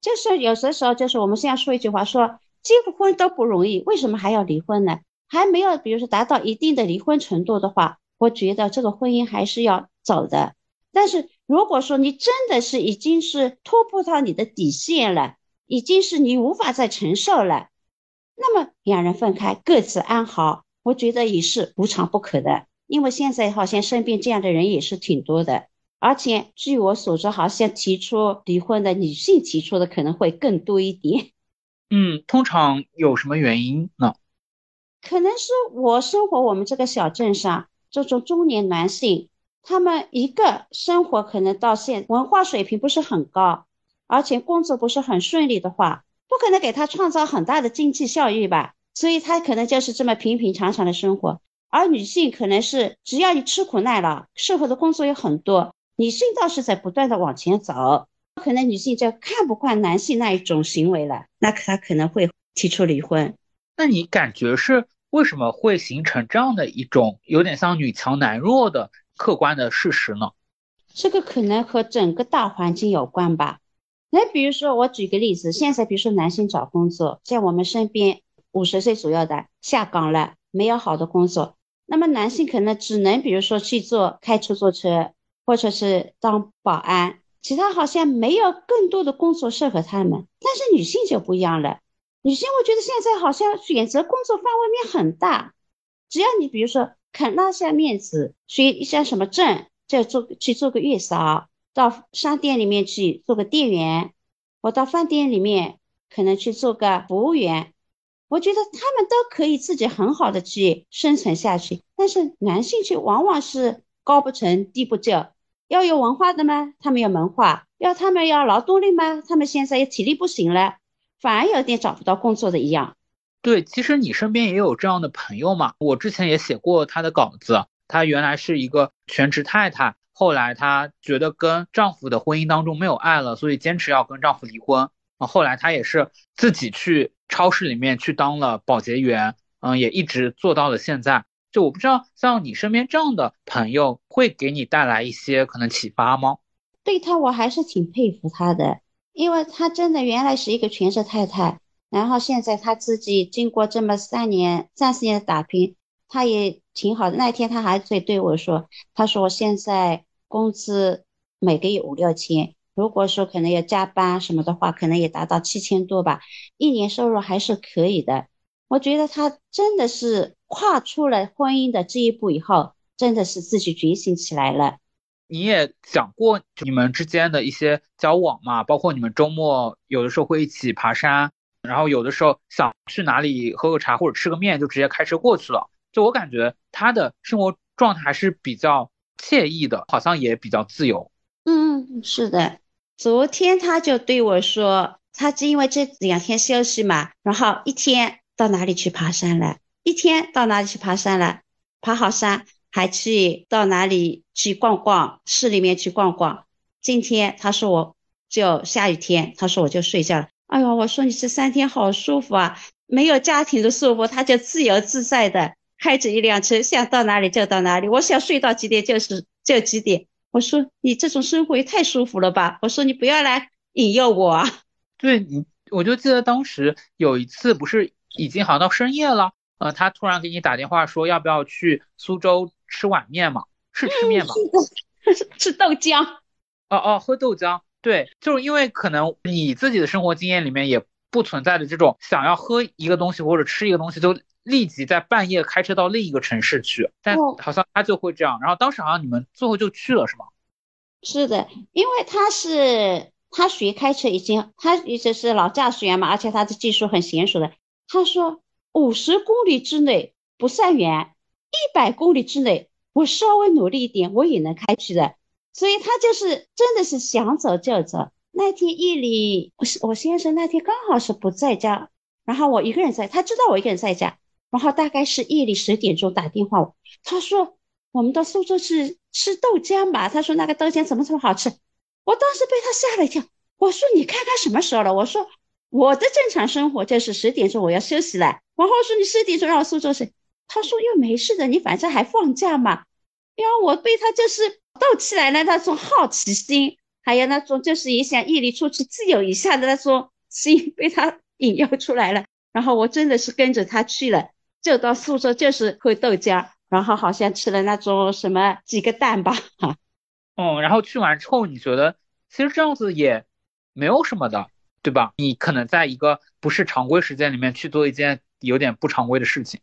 Speaker 2: 就是有的时候，就是我们现在说一句话，说结个婚都不容易，为什么还要离婚呢？还没有，比如说达到一定的离婚程度的话，我觉得这个婚姻还是要走的。但是如果说你真的是已经是突破到你的底线了，已经是你无法再承受了。那么两人分开，各自安好，我觉得也是无常不可的。因为现在好像身边这样的人也是挺多的，而且据我所知，好像提出离婚的女性提出的可能会更多一点。[LAUGHS]
Speaker 3: 嗯，通常有什么原因呢？
Speaker 2: 可能是我生活我们这个小镇上，这种中年男性，他们一个生活可能到现文化水平不是很高，而且工作不是很顺利的话。不可能给他创造很大的经济效益吧，所以他可能就是这么平平常常的生活。而女性可能是只要你吃苦耐劳，社会的工作有很多，女性倒是在不断的往前走。可能女性就看不惯男性那一种行为了，那她可能会提出离婚。
Speaker 3: 那你感觉是为什么会形成这样的一种有点像女强男弱的客观的事实呢？
Speaker 2: 这个可能和整个大环境有关吧。那比如说，我举个例子，现在比如说男性找工作，在我们身边五十岁左右的下岗了，没有好的工作，那么男性可能只能比如说去做开出租车，或者是当保安，其他好像没有更多的工作适合他们。但是女性就不一样了，女性我觉得现在好像选择工作范围面很大，只要你比如说肯拉下面子，学一下什么证，再做去做个月嫂。到商店里面去做个店员，我到饭店里面可能去做个服务员，我觉得他们都可以自己很好的去生存下去。但是男性却往往是高不成低不就，要有文化的吗？他们有文化；要他们要劳动力吗？他们现在也体力不行了，反而有点找不到工作的一样。
Speaker 3: 对，其实你身边也有这样的朋友嘛。我之前也写过她的稿子，她原来是一个全职太太。后来她觉得跟丈夫的婚姻当中没有爱了，所以坚持要跟丈夫离婚。啊，后来她也是自己去超市里面去当了保洁员，嗯，也一直做到了现在。就我不知道像你身边这样的朋友会给你带来一些可能启发吗？
Speaker 2: 对她我还是挺佩服她的，因为她真的原来是一个全职太太，然后现在他自己经过这么三年、三四年的打拼，他也挺好的。那一天他还在对我说：“他说我现在。”工资每个月五六千，如果说可能要加班什么的话，可能也达到七千多吧，一年收入还是可以的。我觉得他真的是跨出了婚姻的这一步以后，真的是自己觉醒起来了。
Speaker 3: 你也讲过你们之间的一些交往嘛，包括你们周末有的时候会一起爬山，然后有的时候想去哪里喝个茶或者吃个面，就直接开车过去了。就我感觉他的生活状态还是比较。惬意的，好像也比较自由。
Speaker 2: 嗯，是的。昨天他就对我说，他是因为这两天休息嘛，然后一天到哪里去爬山了，一天到哪里去爬山了，爬好山，还去到哪里去逛逛，市里面去逛逛。今天他说我就下雨天，他说我就睡觉了。哎呦，我说你这三天好舒服啊，没有家庭的束缚，他就自由自在的开着一辆车，想到哪里就到哪里。我想睡到几点就是就几点。我说你这种生活也太舒服了吧！我说你不要来引诱我啊。[LAUGHS]
Speaker 3: 对你，我就记得当时有一次，不是已经好像到深夜了，呃，他突然给你打电话说要不要去苏州吃碗面嘛？是吃面吗？[LAUGHS]
Speaker 2: 吃豆浆。
Speaker 3: 哦哦，喝豆浆。对，就是因为可能你自己的生活经验里面也不存在的这种想要喝一个东西或者吃一个东西就立即在半夜开车到另一个城市去，但
Speaker 2: 哦
Speaker 3: 好像他就会这样。然后当时好像你们最后就去了，是吗？
Speaker 2: 是的，因为他是他学开车已经，他一直是老驾驶员嘛，而且他的技术很娴熟的。他说五十公里之内不算远，一百公里之内我稍微努力一点，我也能开去的。所以他就是真的是想走就走。那天夜里，我是我先生那天刚好是不在家，然后我一个人在，他知道我一个人在家，然后大概是夜里十点钟打电话我，他说我们到苏州去吃豆浆吧，他说那个豆浆怎么这么好吃，我当时被他吓了一跳，我说你看看什么时候了，我说我的正常生活就是十点钟我要休息了，然后说你十点钟让我苏州去，他说又没事的，你反正还放假嘛，然后我被他就是逗起来了那种好奇心，还有那种就是也想夜里出去自由一下的那种心被他引诱出来了，然后我真的是跟着他去了，就到苏州就是喝豆浆，然后好像吃了那种什么几个蛋吧，哈。
Speaker 3: 嗯，然后去完之后，你觉得其实这样子也没有什么的，对吧？你可能在一个不是常规时间里面去做一件有点不常规的事情。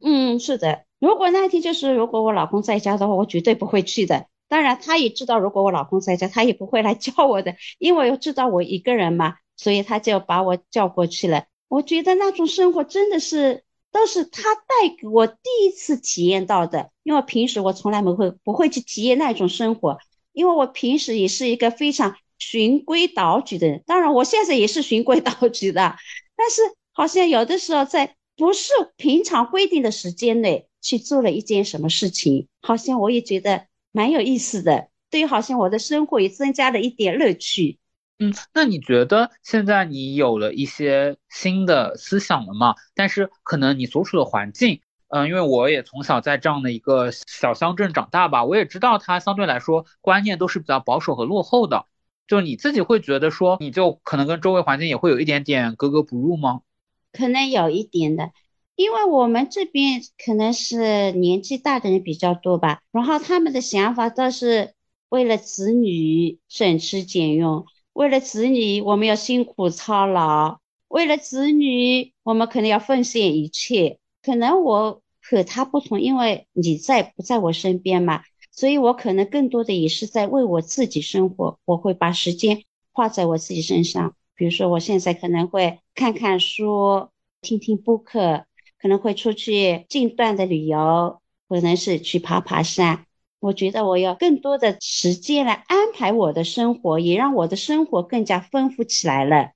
Speaker 2: 嗯，是的。如果那天就是如果我老公在家的话，我绝对不会去的。当然，他也知道如果我老公在家，他也不会来叫我的，因为知道我一个人嘛，所以他就把我叫过去了。我觉得那种生活真的是都是他带给我第一次体验到的，因为平时我从来不会不会去体验那种生活，因为我平时也是一个非常循规蹈矩的人。当然，我现在也是循规蹈矩的，但是好像有的时候在不是平常规定的时间内去做了一件什么事情，好像我也觉得蛮有意思的，对于，好像我的生活也增加了一点乐趣。
Speaker 3: 嗯，那你觉得现在你有了一些新的思想了吗？但是可能你所处的环境，嗯，因为我也从小在这样的一个小乡镇长大吧，我也知道它相对来说观念都是比较保守和落后的。就你自己会觉得说，你就可能跟周围环境也会有一点点格格不入吗？
Speaker 2: 可能有一点的，因为我们这边可能是年纪大的人比较多吧，然后他们的想法都是为了子女省吃俭用，为了子女我们要辛苦操劳，为了子女我们可能要奉献一切。可能我和他不同，因为你在不在我身边嘛，所以我可能更多的也是在为我自己生活，我会把时间花在我自己身上。比如说，我现在可能会看看书，听听播客，可能会出去近段的旅游，可能是去爬爬山。我觉得我要更多的时间来安排我的生活，也让我的生活更加丰富起来了。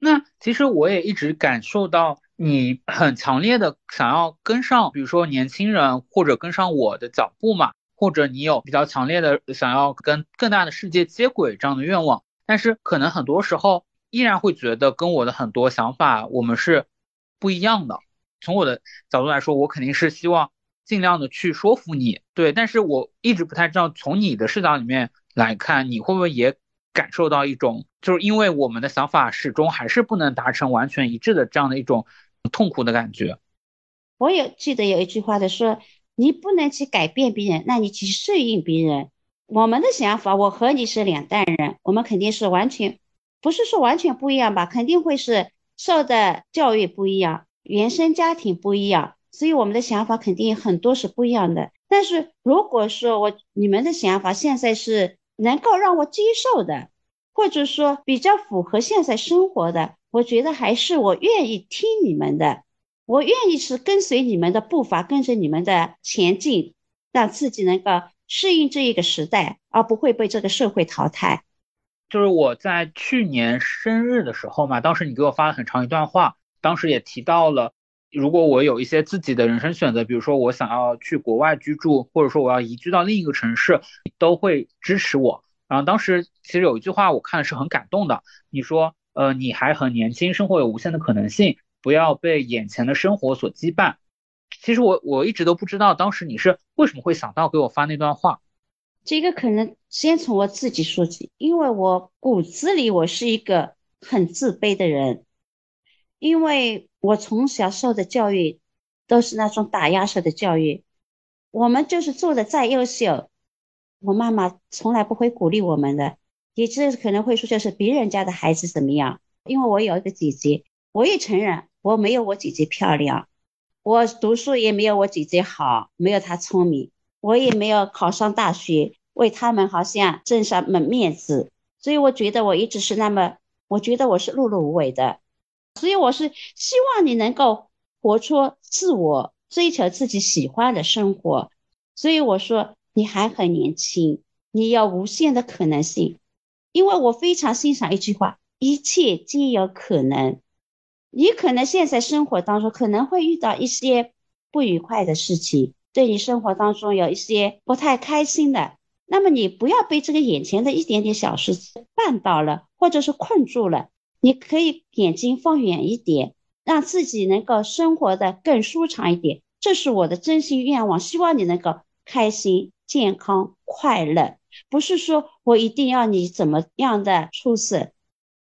Speaker 3: 那其实我也一直感受到你很强烈的想要跟上，比如说年轻人或者跟上我的脚步嘛，或者你有比较强烈的想要跟更大的世界接轨这样的愿望，但是可能很多时候依然会觉得跟我的很多想法我们是不一样的。从我的角度来说，我肯定是希望尽量的去说服你，对，但是我一直不太知道从你的视角里面来看，你会不会也感受到一种，就是因为我们的想法始终还是不能达成完全一致的这样的一种痛苦的感觉。
Speaker 2: 我有记得有一句话的说，你不能去改变别人，那你去适应别人。我们的想法，我和你是两代人，我们肯定是完全，不是说完全不一样吧，肯定会是受的教育不一样，原生家庭不一样，所以我们的想法肯定很多是不一样的。但是如果说我你们的想法现在是能够让我接受的，或者说比较符合现在生活的，我觉得还是我愿意听你们的。我愿意是跟随你们的步伐，跟着你们的前进，让自己能够适应这一个时代，而不会被这个社会淘汰。
Speaker 3: 就是我在去年生日的时候嘛，当时你给我发了很长一段话，当时也提到了如果我有一些自己的人生选择，比如说我想要去国外居住，或者说我要移居到另一个城市，都会支持我。然后当时其实有一句话我看的是很感动的，你说，呃，你还很年轻，生活有无限的可能性，不要被眼前的生活所羁绊。其实我我一直都不知道当时你是为什么会想到给我发那段话。
Speaker 2: 这个可能先从我自己说起，因为我骨子里我是一个很自卑的人，因为我从小受的教育都是那种打压式的教育，我们就是做的再优秀，我妈妈从来不会鼓励我们的，也就是可能会说就是别人家的孩子怎么样，因为我有一个姐姐，我也承认我没有我姐姐漂亮，我读书也没有我姐姐好，没有她聪明。我也没有考上大学，为他们好像挣上门面子，所以我觉得我一直是那么，我觉得我是碌碌无为的，所以我是希望你能够活出自我，追求自己喜欢的生活。所以我说你还很年轻，你有无限的可能性，因为我非常欣赏一句话：一切皆有可能。你可能现在生活当中可能会遇到一些不愉快的事情。对你生活当中有一些不太开心的，那么你不要被这个眼前的一点点小事绊倒了，或者是困住了。你可以眼睛放远一点，让自己能够生活的更舒畅一点。这是我的真心愿望，希望你能够开心、健康、快乐。不是说我一定要你怎么样的出色，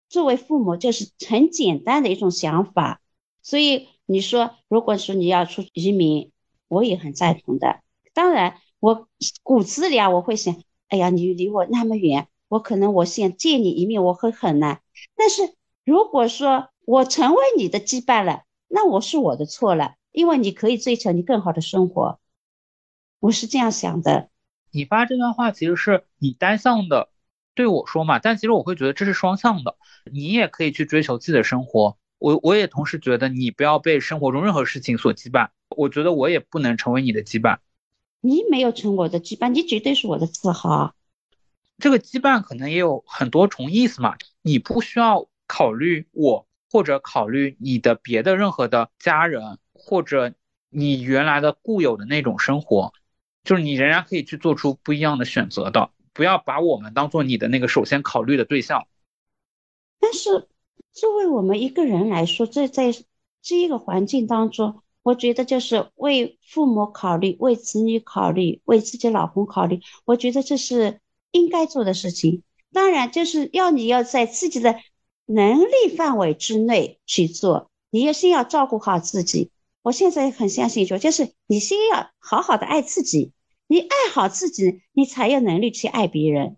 Speaker 2: 作为父母就是很简单的一种想法。所以你说，如果说你要出移民，我也很赞同的。当然，我骨子里啊，我会想，哎呀，你离我那么远，我可能我想见你一面，我会很难。但是如果说我成为你的羁绊了，那我是我的错了，因为你可以追求你更好的生活。我是这样想的。
Speaker 3: 你发这段话其实是你单向的对我说嘛，但其实我会觉得这是双向的，你也可以去追求自己的生活。我我也同时觉得你不要被生活中任何事情所羁绊。我觉得我也不能成为你的羁绊，
Speaker 2: 你没有成我的羁绊，你绝对是我的自豪。
Speaker 3: 这个羁绊可能也有很多重意思嘛，你不需要考虑我，或者考虑你的别的任何的家人，或者你原来的固有的那种生活，就是你仍然可以去做出不一样的选择的，不要把我们当做你的那个首先考虑的对象。
Speaker 2: 但是作为我们一个人来说，这在这一个环境当中。我觉得就是为父母考虑，为子女考虑，为自己老公考虑。我觉得这是应该做的事情。当然，就是要你要在自己的能力范围之内去做。你要先要照顾好自己。我现在很相信一句，就是你先要好好的爱自己。你爱好自己，你才有能力去爱别人。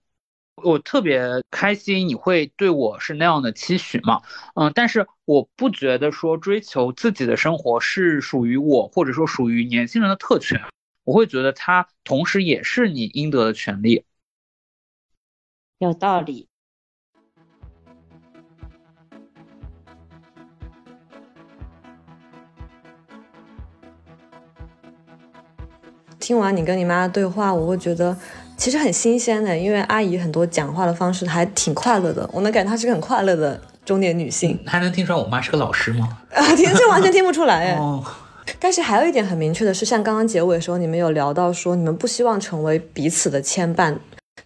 Speaker 3: 我特别开心，你会对我是那样的期许嘛？嗯，但是我不觉得说追求自己的生活是属于我，或者说属于年轻人的特权。我会觉得它同时也是你应得的权利。
Speaker 2: 有道理。
Speaker 5: 听完你跟你妈的对话，我会觉得。其实很新鲜的，因为阿姨很多讲话的方式还挺快乐的，我能感觉她是个很快乐的中年女性。
Speaker 6: 还能听出来我妈是个老师吗？[LAUGHS]
Speaker 5: 啊，听这完全听不出来哎。但是还有一点很明确的是，像刚刚结尾的时候，你们有聊到说，你们不希望成为彼此的牵绊，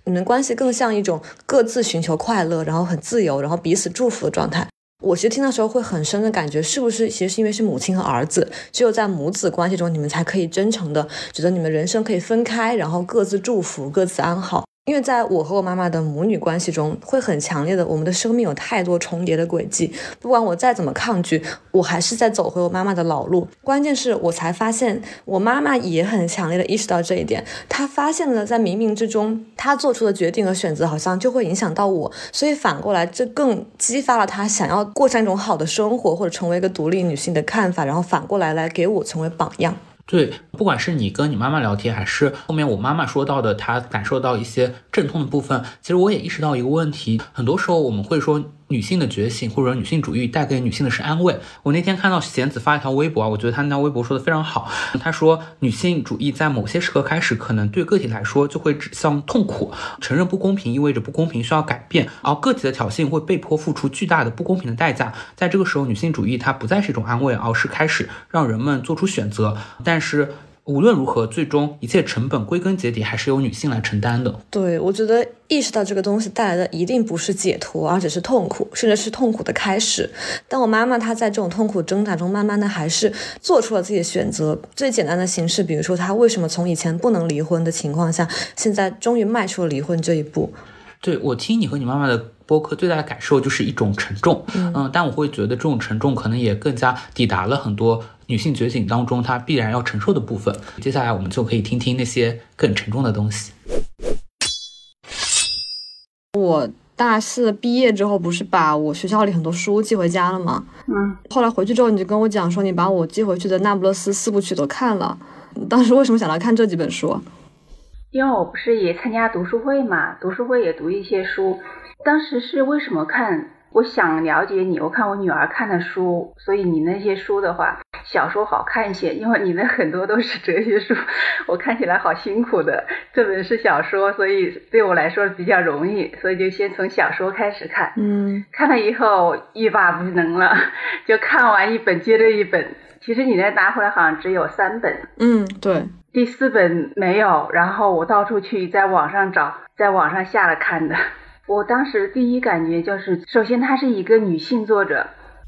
Speaker 5: 你们关系更像一种各自寻求快乐，然后很自由，然后彼此祝福的状态。我其实听的时候会很深的感觉，是不是其实是因为是母亲和儿子，只有在母子关系中，你们才可以真诚的觉得你们人生可以分开，然后各自祝福，各自安好。因为在我和我妈妈的母女关系中，会很强烈的，我们的生命有太多重叠的轨迹。不管我再怎么抗拒，我还是在走回我妈妈的老路。关键是我才发现，我妈妈也很强烈的意识到这一点。她发现了，在冥冥之中，她做出的决定和选择，好像就会影响到我。所以反过来，这更激发了她想要过上一种好的生活，或者成为一个独立女性的看法。然后反过来，来给我成为榜样。
Speaker 6: 对，不管是你跟你妈妈聊天，还是后面我妈妈说到的，她感受到一些阵痛的部分，其实我也意识到一个问题。很多时候我们会说，女性的觉醒或者女性主义带给女性的是安慰。我那天看到贤子发一条微博啊，我觉得他那条微博说的非常好。他说，女性主义在某些时刻开始，可能对个体来说就会指向痛苦。承认不公平意味着不公平需要改变，而个体的挑衅会被迫付出巨大的不公平的代价。在这个时候，女性主义它不再是一种安慰，而是开始让人们做出选择。但是无论如何，最终一切成本归根结底还是由女性来承担的。
Speaker 5: 对，我觉得意识到这个东西带来的一定不是解脱，而只是痛苦，甚至是痛苦的开始。但我妈妈她在这种痛苦挣扎中，慢慢的还是做出了自己的选择。最简单的形式，比如说她为什么从以前不能离婚的情况下，现在终于迈出了离婚这一步。
Speaker 6: 对我听你和你妈妈的播客，最大的感受就是一种沉重，嗯，但我会觉得这种沉重可能也更加抵达了很多女性觉醒当中她必然要承受的部分。接下来我们就可以听听那些更沉重的东西。
Speaker 5: 我大四毕业之后，不是把我学校里很多书寄回家了吗？
Speaker 4: 嗯，
Speaker 5: 后来回去之后，你就跟我讲说，你把我寄回去的《那不勒斯四部曲》都看了。当时为什么想来看这几本书？
Speaker 4: 因为我不是也参加读书会嘛，读书会也读一些书。当时是为什么看？我想了解你，我看我女儿看的书，所以你那些书的话，小说好看一些，因为你那很多都是哲学书，我看起来好辛苦的。这本是小说，所以对我来说比较容易，所以就先从小说开始看。
Speaker 5: 嗯
Speaker 4: 看了以后欲罢不能了，就看完一本接着一本。其实你那拿回来好像只有三本，
Speaker 5: 嗯，对，
Speaker 4: 第四本没有，然后我到处去在网上找，在网上下了看的。我当时第一感觉就是，首先她是一个女性作者，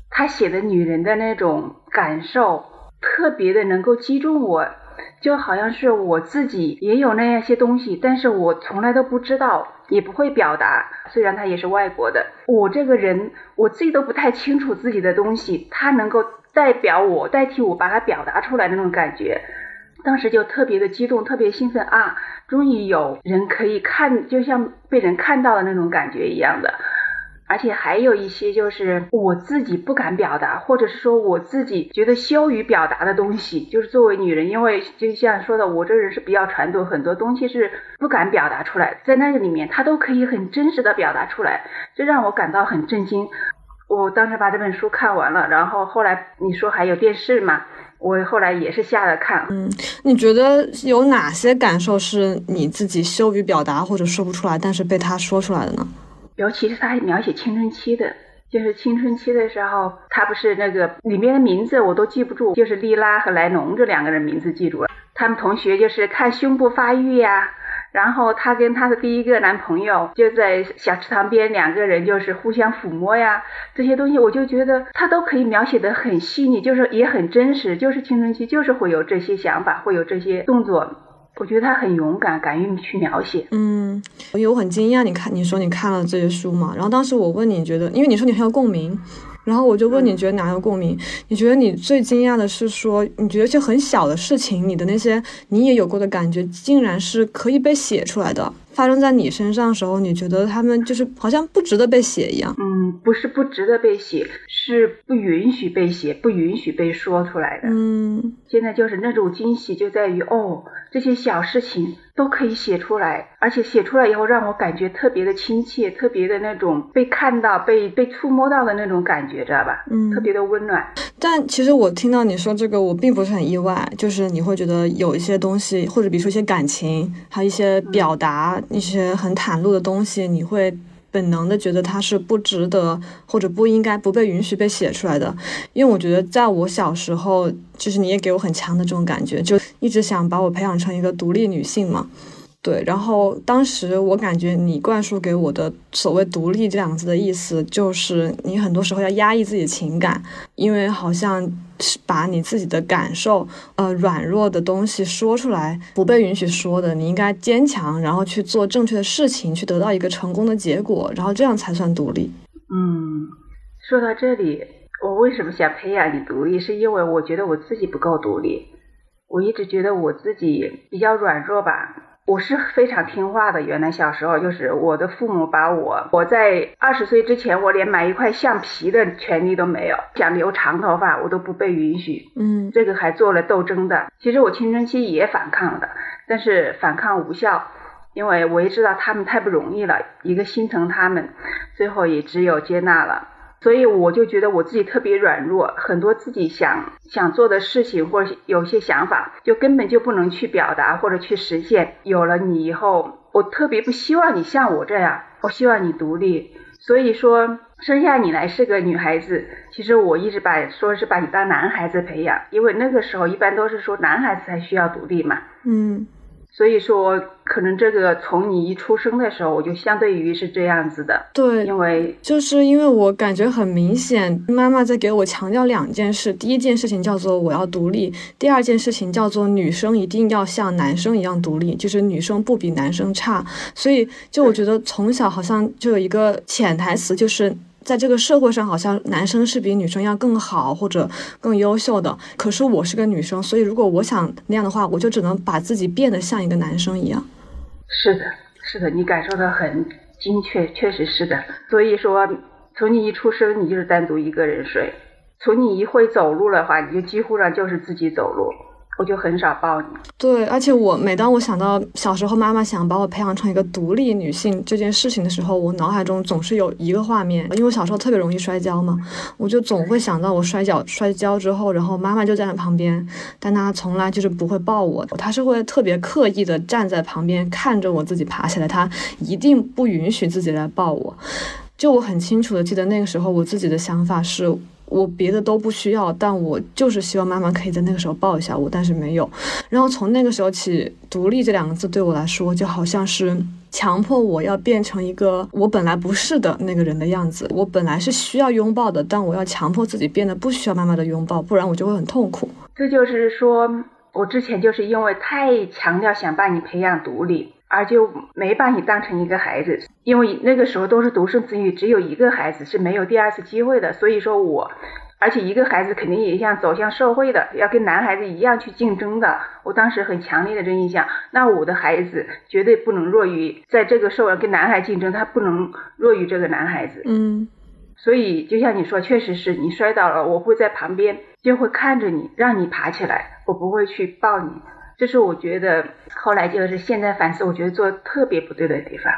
Speaker 4: 她写的女人的那种感受特别的能够击中我，就好像是我自己也有那样些东西，但是我从来都不知道，也不会表达。虽然她也是外国的，我这个人我自己都不太清楚自己的东西，她能够代表我，代替我把它表达出来那种感觉。当时就特别的激动，特别兴奋啊！终于有人可以看，就像被人看到的那种感觉一样的。而且还有一些就是我自己不敢表达，或者是说我自己觉得羞于表达的东西，就是作为女人，因为就像说的，我这人是比较传统，很多东西是不敢表达出来，在那个里面，她都可以很真实的表达出来，这让我感到很震惊。我当时把这本书看完了，然后后来你说还有电视嘛，我后来也是下了看。
Speaker 5: 嗯，你觉得有哪些感受是你自己羞于表达或者说不出来，但是被他说出来的呢？
Speaker 4: 尤其是他描写青春期的，就是青春期的时候，他不是那个里面的名字我都记不住，就是莉拉和莱农这两个人名字记住了。他们同学就是看胸部发育呀，然后她跟她的第一个男朋友就在小池塘边，两个人就是互相抚摸呀，这些东西我就觉得他都可以描写的很细腻，就是也很真实，就是青春期就是会有这些想法，会有这些动作。我觉得他很勇敢，敢于去描写。
Speaker 5: 嗯，因为我很惊讶，你看你说你看了这些书嘛，然后当时我问，你觉得，因为你说你很有共鸣，然后我就问你觉得哪有共鸣？你觉得你最惊讶的是说，你觉得一些很小的事情，你的那些你也有过的感觉，竟然是可以被写出来的，发生在你身上的时候，你觉得他们就是好像不值得被写一样。
Speaker 4: 嗯，不是不值得被写，是不允许被写，不允许被说出来的。
Speaker 5: 嗯
Speaker 4: 现在就是那种惊喜，就在于哦，这些小事情都可以写出来，而且写出来以后让我感觉特别的亲切，特别的那种被看到、被被触摸到的那种感觉，知道吧？
Speaker 5: 嗯
Speaker 4: 特别的温暖。
Speaker 5: 但其实我听到你说这个，我并不是很意外，就是你会觉得有一些东西，或者比如说一些感情，还有一些表达、一些很袒露的东西，你会本能的觉得它是不值得或者不应该、不被允许被写出来的。因为我觉得在我小时候，就是你也给我很强的这种感觉，就一直想把我培养成一个独立女性嘛。对，然后当时我感觉你灌输给我的所谓“独立”这两个字的意思，就是你很多时候要压抑自己的情感，因为好像把你自己的感受，呃，软弱的东西说出来，不被允许说的，你应该坚强，然后去做正确的事情，去得到一个成功的结果，然后这样才算独立。
Speaker 4: 嗯，说到这里，我为什么想培养你独立，是因为我觉得我自己不够独立。我一直觉得我自己比较软弱吧。我是非常听话的，原来小时候就是我的父母把我，我在二十岁之前，我连买一块橡皮的权利都没有，想留长头发我都不被允许。
Speaker 5: 嗯
Speaker 4: 这个还做了斗争的。其实我青春期也反抗的，但是反抗无效。因为我也知道他们太不容易了，一个心疼他们，最后也只有接纳了。所以我就觉得我自己特别软弱，很多自己想想做的事情或者有些想法，就根本就不能去表达或者去实现。有了你以后，我特别不希望你像我这样，我希望你独立。所以说，生下你来是个女孩子，其实我一直把说是把你当男孩子培养，因为那个时候一般都是说男孩子才需要独立嘛。
Speaker 5: 嗯
Speaker 4: 所以说，可能这个从你一出生的时候，我就相对于是这样子的，
Speaker 5: 对，
Speaker 4: 因为
Speaker 5: 就是因为我感觉很明显，妈妈在给我强调两件事。第一件事情叫做我要独立，第二件事情叫做女生一定要像男生一样独立，就是女生不比男生差。所以，就我觉得从小好像就有一个潜台词，就是在这个社会上，好像男生是比女生要更好或者更优秀的。可是我是个女生，所以如果我想那样的话，我就只能把自己变得像一个男生一样。
Speaker 4: 是的，是的，你感受的很精确，确实是的。所以说，从你一出生，你就是单独一个人睡；从你一会走路的话，你就几乎上就是自己走路，我就很少抱你。
Speaker 5: 对，而且我每当我想到小时候妈妈想把我培养成一个独立女性这件事情的时候，我脑海中总是有一个画面，因为我小时候特别容易摔跤嘛，我就总会想到我摔跤摔跤之后，然后妈妈就在那旁边，但她从来就是不会抱我，她是会特别刻意的站在旁边看着我自己爬起来，她一定不允许自己来抱我。就我很清楚的记得那个时候我自己的想法是。我别的都不需要，但我就是希望妈妈可以在那个时候抱一下我，但是没有。然后从那个时候起，“独立”这两个字对我来说就好像是强迫我要变成一个我本来不是的那个人的样子。我本来是需要拥抱的，但我要强迫自己变得不需要妈妈的拥抱，不然我就会很痛苦。
Speaker 4: 这就是说我之前就是因为太强调想把你培养独立，而就没把你当成一个孩子，因为那个时候都是独生子女，只有一个孩子是没有第二次机会的，所以说我，而且一个孩子肯定也想走向社会的，要跟男孩子一样去竞争的。我当时很强烈的这印象，那我的孩子绝对不能弱于在这个社会跟男孩竞争，他不能弱于这个男孩子。
Speaker 5: 嗯
Speaker 4: 所以就像你说，确实是你摔倒了，我会在旁边就会看着你，让你爬起来，我不会去抱你。这是我觉得后来就是现在反思，我觉得做的特别不对的地方。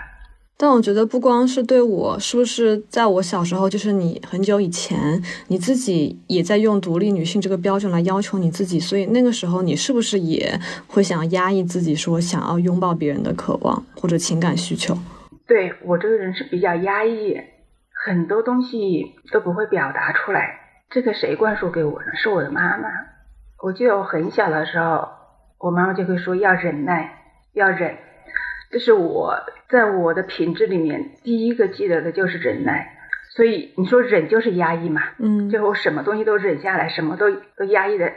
Speaker 5: 但我觉得不光是对我，是不是在我小时候，就是你很久以前，你自己也在用独立女性这个标准来要求你自己，所以那个时候你是不是也会想压抑自己，说想要拥抱别人的渴望或者情感需求？
Speaker 4: 对我这个人是比较压抑，很多东西都不会表达出来。这个谁灌输给我呢？是我的妈妈。我记得我很小的时候，我妈妈就会说要忍耐，要忍。这是我在我的品质里面第一个记得的就是忍耐。所以你说忍就是压抑嘛，
Speaker 5: 嗯
Speaker 4: 最后什么东西都忍下来，什么都都压抑的。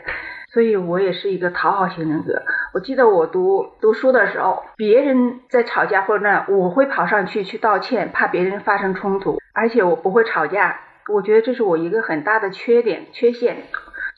Speaker 4: 所以我也是一个讨好型人格。我记得我读读书的时候，别人在吵架或者那，我会跑上去去道歉，怕别人发生冲突，而且我不会吵架。我觉得这是我一个很大的缺点、缺陷，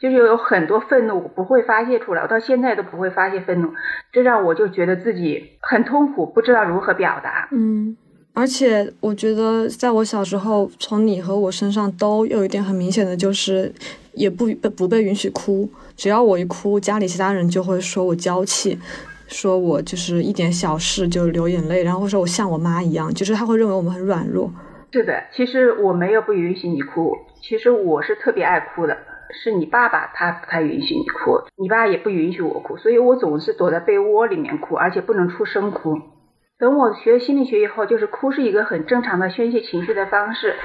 Speaker 4: 就是有很多愤怒我不会发泄出来，我到现在都不会发泄愤怒，这让我就觉得自己很痛苦，不知道如何表达。
Speaker 5: 嗯，而且我觉得，在我小时候，从你和我身上都有一点很明显的，就是也不不不被允许哭。只要我一哭，家里其他人就会说我娇气，说我就是一点小事就流眼泪，然后会说我像我妈一样，就是他会认为我们很软弱。
Speaker 4: 是的，其实我没有不允许你哭，其实我是特别爱哭的。是你爸爸他不太允许你哭，你爸也不允许我哭，所以我总是躲在被窝里面哭，而且不能出声哭。等我学心理学以后，就是哭是一个很正常的宣泄情绪的方式，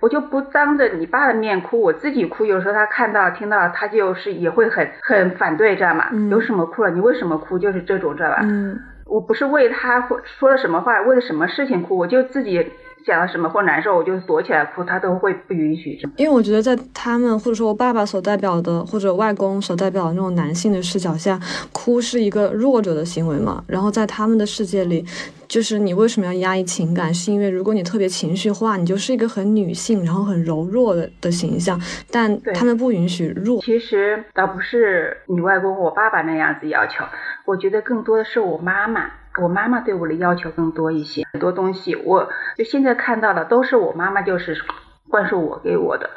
Speaker 4: 我就不当着你爸的面哭，我自己哭。有时候他看到听到，他就是也会很很反对，知道吗？
Speaker 5: 嗯
Speaker 4: 有什么哭了？你为什么哭？就是这种，知道吧？
Speaker 5: 嗯
Speaker 4: 我不是为他或说了什么话，为了什么事情哭，我就自己想到什么或难受，我就躲起来哭，他都会不允许。
Speaker 5: 因为我觉得在他们或者说我爸爸所代表的，或者外公所代表的那种男性的视角下，哭是一个弱者的行为嘛。然后在他们的世界里，就是你为什么要压抑情感？是因为如果你特别情绪化，你就是一个很女性，然后很柔弱的的形象。但他们不允许弱。
Speaker 4: 其实倒不是你外公或我爸爸那样子要求，我觉得更多的是我妈妈，我妈妈对我的要求更多一些。很多东西，我就现在看到的都是我妈妈就是灌输我给我的。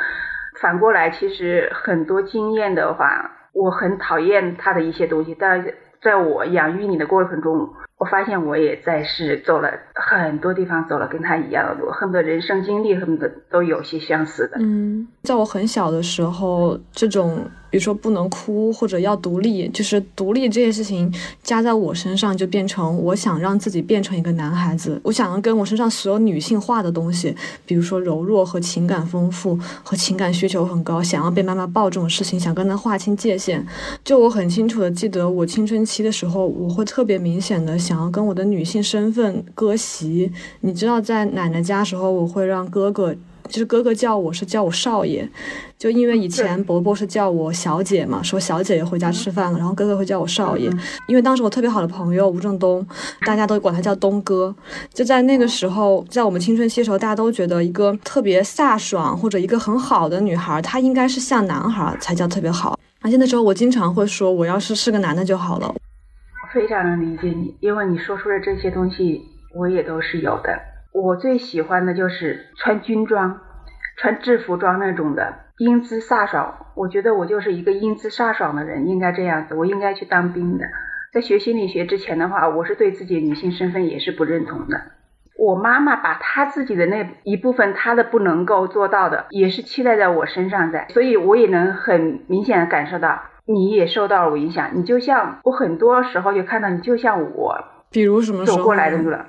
Speaker 4: 反过来，其实很多经验的话，我很讨厌她的一些东西，但在我养育你的过程中，我发现我也在是走了很多地方，走了跟他一样的路，恨不得人生经历恨不得都有些相似的。
Speaker 5: 嗯，在我很小的时候，这种比如说不能哭或者要独立，就是独立这件事情加在我身上，就变成我想让自己变成一个男孩子，我想要跟我身上所有女性化的东西，比如说柔弱和情感丰富和情感需求很高，想要被妈妈抱这种事情，想跟他划清界限。就我很清楚的记得，我青春期的时候，我会特别明显的想要跟我的女性身份割席。你知道，在奶奶家时候，我会让哥哥。就是哥哥叫我是叫我少爷，就因为以前伯伯是叫我小姐嘛，说小姐姐回家吃饭了，然后哥哥会叫我少爷。因为当时我特别好的朋友吴正东，大家都管他叫东哥。就在那个时候，在我们青春期的时候，大家都觉得一个特别飒爽或者一个很好的女孩，她应该是像男孩才叫特别好。而且那时候我经常会说，我要是是个男的就好了。
Speaker 4: 非常能理解你，因为你说出的这些东西，我也都是有的。我最喜欢的就是穿军装、穿制服装那种的英姿飒爽。我觉得我就是一个英姿飒爽的人，应该这样子。我应该去当兵的。在学心理学之前的话，我是对自己女性身份也是不认同的。我妈妈把她自己的那一部分，她的不能够做到的，也是期待在我身上在，所以我也能很明显的感受到，你也受到了我影响。你就像我很多时候就看到你，就像我
Speaker 5: 比如什么
Speaker 4: 走过来的了。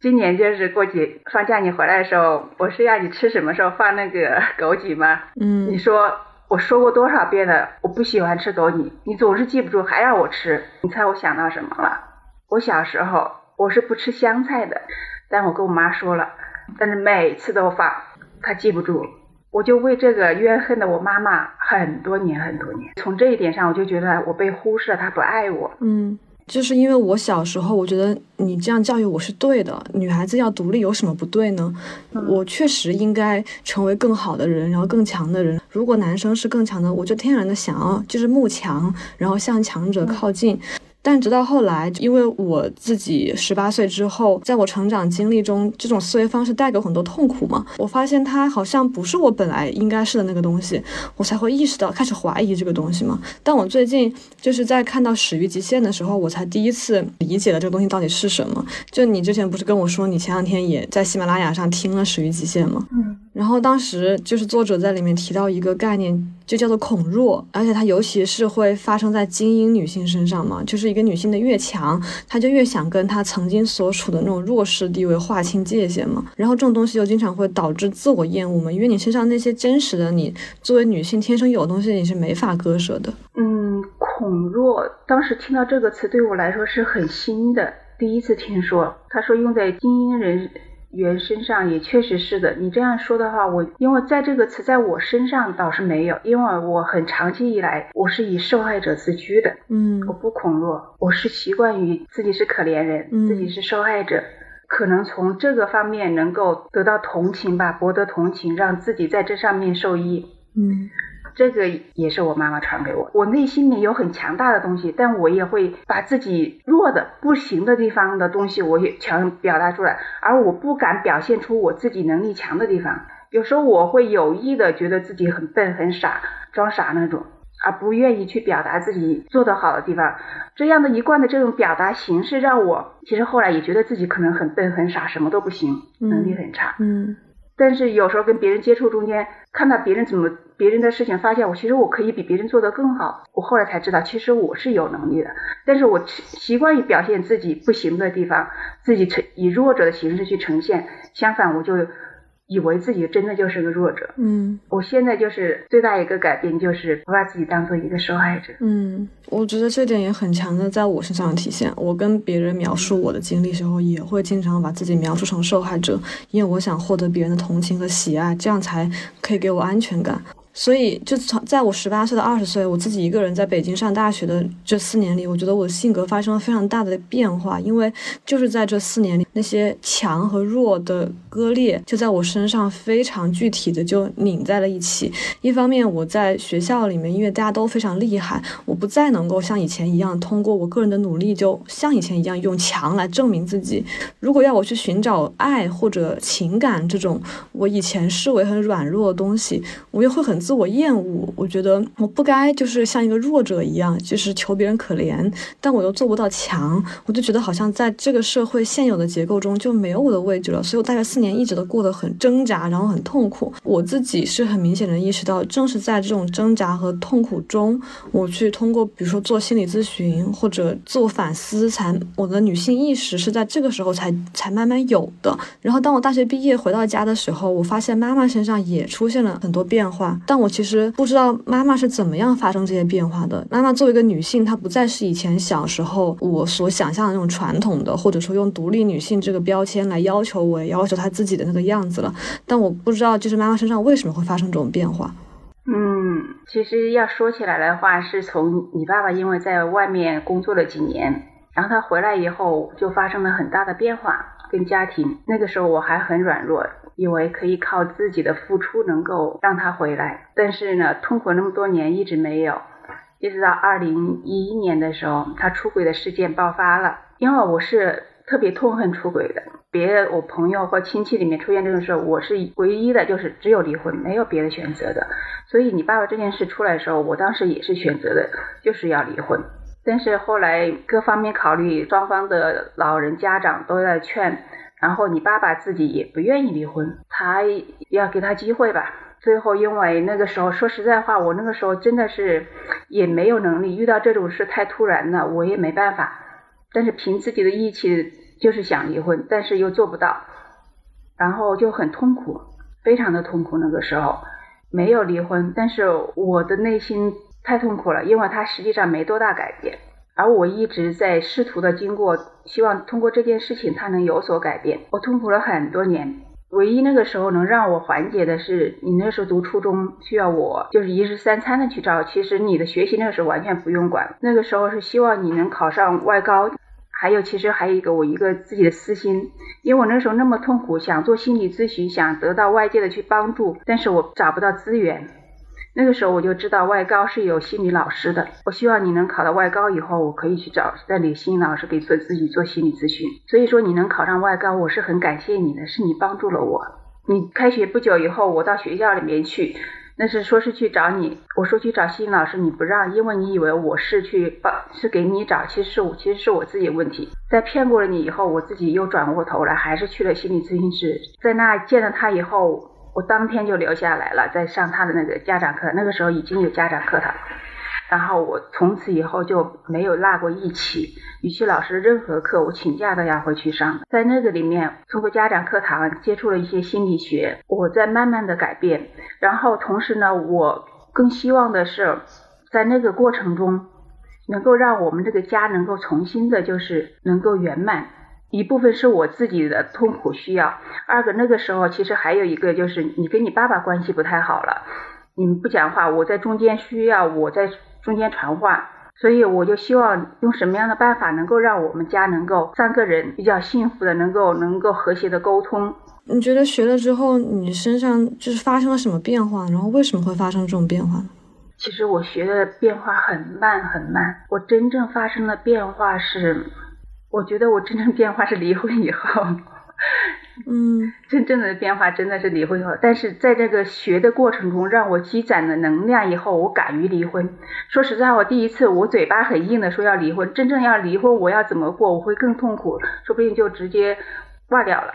Speaker 4: 今年就是过节放假，你回来的时候，我是要你吃什么时候放那个枸杞吗？
Speaker 5: 嗯
Speaker 4: 你说我说过多少遍了，我不喜欢吃枸杞，你总是记不住，还让我吃。你猜我想到什么了？我小时候我是不吃香菜的，但我跟我妈说了，但是每次都放，她记不住，我就为这个怨恨的我妈妈很多年很多年。从这一点上，我就觉得我被忽视了，她不爱我。
Speaker 5: 嗯，就是因为我小时候，我觉得你这样教育我是对的，女孩子要独立有什么不对呢？我确实应该成为更好的人，然后更强的人。如果男生是更强的，我就天然的想要就是慕强，然后向强者靠近。但直到后来，因为我自己十八岁之后，在我成长经历中，这种思维方式带给我很多痛苦嘛，我发现它好像不是我本来应该是的那个东西，我才会意识到开始怀疑这个东西嘛。但我最近就是在看到《始于极限》的时候，我才第一次理解了这个东西到底是什么。就你之前不是跟我说，你前两天也在喜马拉雅上听了《始于极限》吗？
Speaker 4: 嗯。
Speaker 5: 然后当时就是作者在里面提到一个概念，就叫做恐弱，而且它尤其是会发生在精英女性身上嘛，就是一个女性的越强，她就越想跟她曾经所处的那种弱势地位划清界限嘛。然后这种东西就经常会导致自我厌恶嘛，因为你身上那些真实的你，作为女性天生有的东西，你是没法割舍的。
Speaker 4: 嗯，恐弱，当时听到这个词对我来说是很新的，第一次听说。他说用在精英人员身上也确实是的。你这样说的话，我因为在这个词在我身上倒是没有，因为我很长期以来我是以受害者自居的，
Speaker 5: 嗯
Speaker 4: 我不恐弱，我是习惯于自己是可怜人，
Speaker 5: 嗯
Speaker 4: 自己是受害者。可能从这个方面能够得到同情吧，博得同情，让自己在这上面受益。
Speaker 5: 嗯
Speaker 4: 这个也是我妈妈传给我。我内心里有很强大的东西，但我也会把自己弱的、不行的地方的东西，我也强表达出来，而我不敢表现出我自己能力强的地方。有时候我会有意的觉得自己很笨、很傻，装傻那种，而不愿意去表达自己做得好的地方。这样的一贯的这种表达形式，让我其实后来也觉得自己可能很笨、很傻，什么都不行，能力很差。
Speaker 5: 嗯
Speaker 4: 但是有时候跟别人接触中间，看到别人怎么别人的事情，发现我其实我可以比别人做得更好。我后来才知道，其实我是有能力的，但是我习惯于表现自己不行的地方，自己呈以弱者的形式去呈现。相反，我就以为自己真的就是个弱者。
Speaker 5: 嗯
Speaker 4: 我现在就是最大一个改变，就是不把自己当做一个受害者。
Speaker 5: 嗯，我觉得这点也很强的在我身上体现。我跟别人描述我的经历时候，也会经常把自己描述成受害者，因为我想获得别人的同情和喜爱，这样才可以给我安全感。所以，就从在我十八岁到二十岁，我自己一个人在北京上大学的这四年里，我觉得我的性格发生了非常大的变化。因为就是在这四年里，那些强和弱的割裂，就在我身上非常具体的就拧在了一起。一方面，我在学校里面，因为大家都非常厉害，我不再能够像以前一样通过我个人的努力，就像以前一样用强来证明自己。如果要我去寻找爱或者情感这种我以前视为很软弱的东西，我也会很自我厌恶。我觉得我不该就是像一个弱者一样，就是求别人可怜，但我又做不到强，我就觉得好像在这个社会现有的结构中就没有我的位置了。所以我大学四年一直都过得很挣扎，然后很痛苦。我自己是很明显的意识到，正是在这种挣扎和痛苦中，我去通过比如说做心理咨询或者自我反思，才我的女性意识是在这个时候才才慢慢有的。然后当我大学毕业回到家的时候，我发现妈妈身上也出现了很多变化，但我其实不知道妈妈是怎么样发生这些变化的。妈妈作为一个女性，她不再是以前小时候我所想象的那种传统的，或者说用独立女性这个标签来要求我，要求她自己的那个样子了。但我不知道，就是妈妈身上为什么会发生这种变化。
Speaker 4: 嗯，其实要说起来的话，是从你爸爸因为在外面工作了几年，然后他回来以后就发生了很大的变化，跟家庭。那个时候我还很软弱，以为可以靠自己的付出能够让他回来，但是呢，痛苦那么多年一直没有，一直到二零一一年的时候，他出轨的事件爆发了。因为我是特别痛恨出轨的，别的我朋友或亲戚里面出现这种事，我是唯一的，就是只有离婚，没有别的选择的。所以你爸爸这件事出来的时候，我当时也是选择的，就是要离婚。但是后来各方面考虑，双方的老人家长都在劝，然后你爸爸自己也不愿意离婚，他要给他机会吧。最后因为那个时候说实在话，我那个时候真的是也没有能力，遇到这种事太突然了，我也没办法。但是凭自己的义气，就是想离婚，但是又做不到，然后就很痛苦，非常的痛苦。那个时候没有离婚，但是我的内心太痛苦了，因为他实际上没多大改变，而我一直在试图的经过，希望通过这件事情他能有所改变。我痛苦了很多年，唯一那个时候能让我缓解的是，你那时候读初中需要我就是一日三餐的去照，其实你的学习那个时候完全不用管，那个时候是希望你能考上外高。还有，其实还有一个我一个自己的私心，因为我那时候那么痛苦，想做心理咨询，想得到外界的去帮助，但是我找不到资源。那个时候我就知道外高是有心理老师的，我希望你能考到外高以后，我可以去找那里心理老师给做自己做心理咨询。所以说你能考上外高，我是很感谢你的，是你帮助了我。你开学不久以后，我到学校里面去。那是说是去找你，我说去找心理老师，你不让，因为你以为我是去帮，是给你找，其实是我，其实是我自己的问题。在骗过了你以后，我自己又转过头来，还是去了心理咨询师，在那见了他以后，我当天就留下来了，在上他的那个家长课，那个时候已经有家长课堂。然后我从此以后就没有落过一期，语气老师任何课我请假都要回去上。在那个里面，通过家长课堂接触了一些心理学，我在慢慢的改变。然后同时呢，我更希望的是，在那个过程中，能够让我们这个家能够重新的，就是能够圆满。一部分是我自己的痛苦需要，二个那个时候其实还有一个就是你跟你爸爸关系不太好了，你们不讲话，我在中间需要我在。中间传话，所以我就希望用什么样的办法能够让我们家能够三个人比较幸福的，能够能够和谐的沟通。
Speaker 5: 你觉得学了之后，你身上就是发生了什么变化？然后为什么会发生这种变化呢？
Speaker 4: 其实我学的变化很慢很慢，我真正发生的变化是，我觉得我真正变化是离婚以后。[LAUGHS]
Speaker 5: 嗯，[LAUGHS]
Speaker 4: 真正的变化真的是离婚以后，但是在这个学的过程中，让我积攒了能量以后，我敢于离婚。说实在我，第一次我嘴巴很硬的说要离婚，真正要离婚，我要怎么过，我会更痛苦，说不定就直接挂掉了。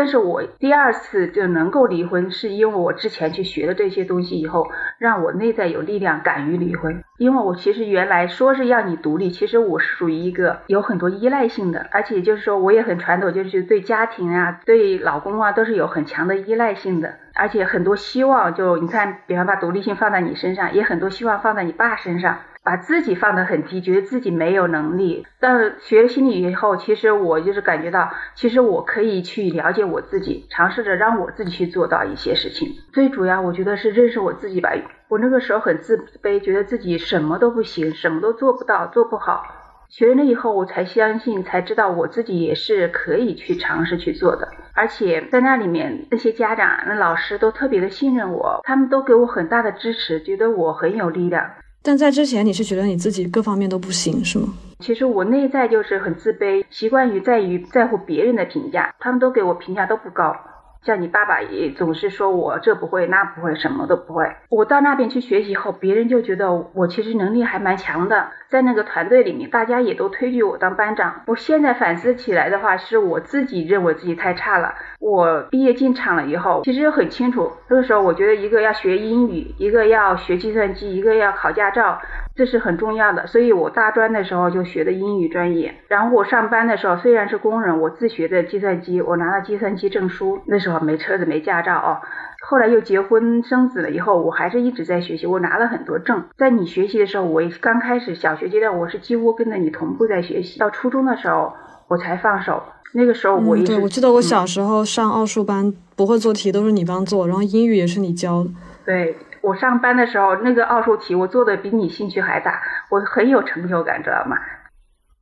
Speaker 4: 但是我第二次就能够离婚，是因为我之前去学的这些东西以后，让我内在有力量，敢于离婚。因为我其实原来说是要你独立，其实我是属于一个有很多依赖性的，而且就是说我也很传统，就是对家庭啊、对老公啊都是有很强的依赖性的，而且很多希望就你看，比方把独立性放在你身上，也很多希望放在你爸身上。把自己放得很低，觉得自己没有能力。但学了心理以后，其实我就是感觉到，其实我可以去了解我自己，尝试着让我自己去做到一些事情。最主要，我觉得是认识我自己吧。我那个时候很自卑，觉得自己什么都不行，什么都做不到，做不好。学了以后，我才相信，才知道我自己也是可以去尝试去做的。而且在那里面，那些家长、那老师都特别的信任我，他们都给我很大的支持，觉得我很有力量。
Speaker 5: 但在之前，你是觉得你自己各方面都不行，是吗？
Speaker 4: 其实我内在就是很自卑，习惯于在于在乎别人的评价，他们都给我评价都不高。像你爸爸也总是说我这不会那不会，什么都不会。我到那边去学习后，别人就觉得我其实能力还蛮强的，在那个团队里面，大家也都推举我当班长。我现在反思起来的话，是我自己认为自己太差了。我毕业进厂了以后，其实很清楚，那个时候我觉得一个要学英语，一个要学计算机，一个要考驾照，这是很重要的。所以我大专的时候就学的英语专业，然后我上班的时候虽然是工人，我自学的计算机，我拿了计算机证书，那时候没车子没驾照哦。后来又结婚生子了以后，我还是一直在学习，我拿了很多证。在你学习的时候，我刚开始小学阶段，我是几乎跟着你同步在学习，到初中的时候我才放手。那个时候我一
Speaker 7: 嗯，
Speaker 4: 直、
Speaker 7: 对，我记得我小时候上奥数班，不会做题都是你帮做，然后英语也是你教的。
Speaker 4: 对我上班的时候，那个奥数题我做的比你兴趣还大，我很有成就感，知道吗？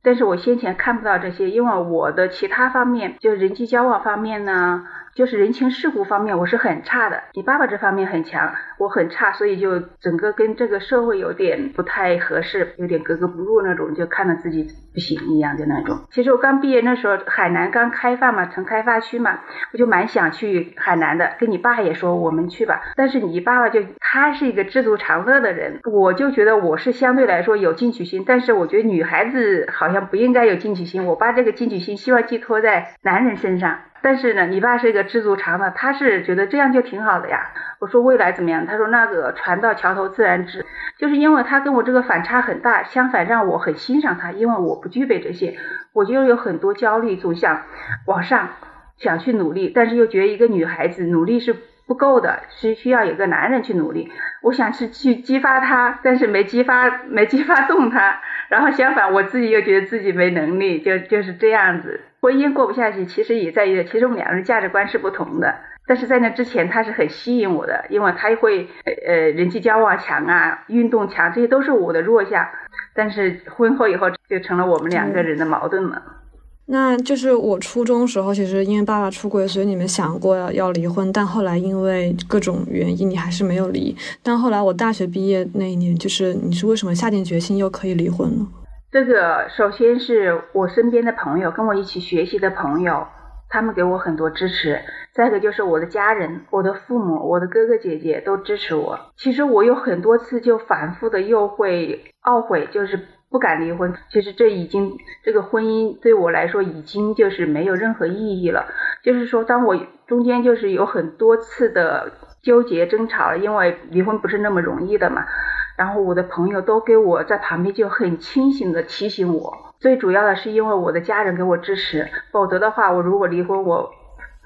Speaker 4: 但是我先前看不到这些，因为我的其他方面，就人际交往方面呢，就是人情世故方面，我是很差的。你爸爸这方面很强，我很差，所以就整个跟这个社会有点不太合适，有点格格不入那种，就看着自己不行一样的那种。其实我刚毕业那时候，海南刚开放嘛，成开发区嘛，我就蛮想去海南的，跟你爸也说我们去吧。但是你爸爸就他是一个知足常乐的人，我就觉得我是相对来说有进取心，但是我觉得女孩子好像不应该有进取心。我把这个进取心希望寄托在男人身上。但是呢，你爸是一个知足常乐，他是觉得这样就挺好的呀。我说未来怎么样？他说那个船到桥头自然直，就是因为他跟我这个反差很大，相反让我很欣赏他，因为我不具备这些，我就有很多焦虑，总想往上，想去努力，但是又觉得一个女孩子努力是不够的，是需要有个男人去努力。我想是去激发他，但是没激发，没激发动他。然后相反，我自己又觉得自己没能力，就就是这样子。婚姻过不下去，其实也在于，其实我们两个人价值观是不同的。但是在那之前，他是很吸引我的，因为他会呃呃人际交往强啊，运动强，这些都是我的弱项。但是婚后以后，就成了我们两个人的矛盾了。
Speaker 7: 那就是我初中时候，其实因为爸爸出轨，所以你们想过要要离婚，但后来因为各种原因，你还是没有离。但后来我大学毕业那一年，就是你是为什么下定决心又可以离婚呢？
Speaker 4: 这个首先是我身边的朋友，跟我一起学习的朋友，他们给我很多支持。再一个就是我的家人，我的父母，我的哥哥姐姐都支持我。其实我有很多次就反复的又会懊悔，就是不敢离婚。其实这已经这个婚姻对我来说已经就是没有任何意义了。就是说，当我中间就是有很多次的纠结争吵，因为离婚不是那么容易的嘛。然后我的朋友都给我在旁边就很清醒的提醒我，最主要的是因为我的家人给我支持，否则的话，我如果离婚，我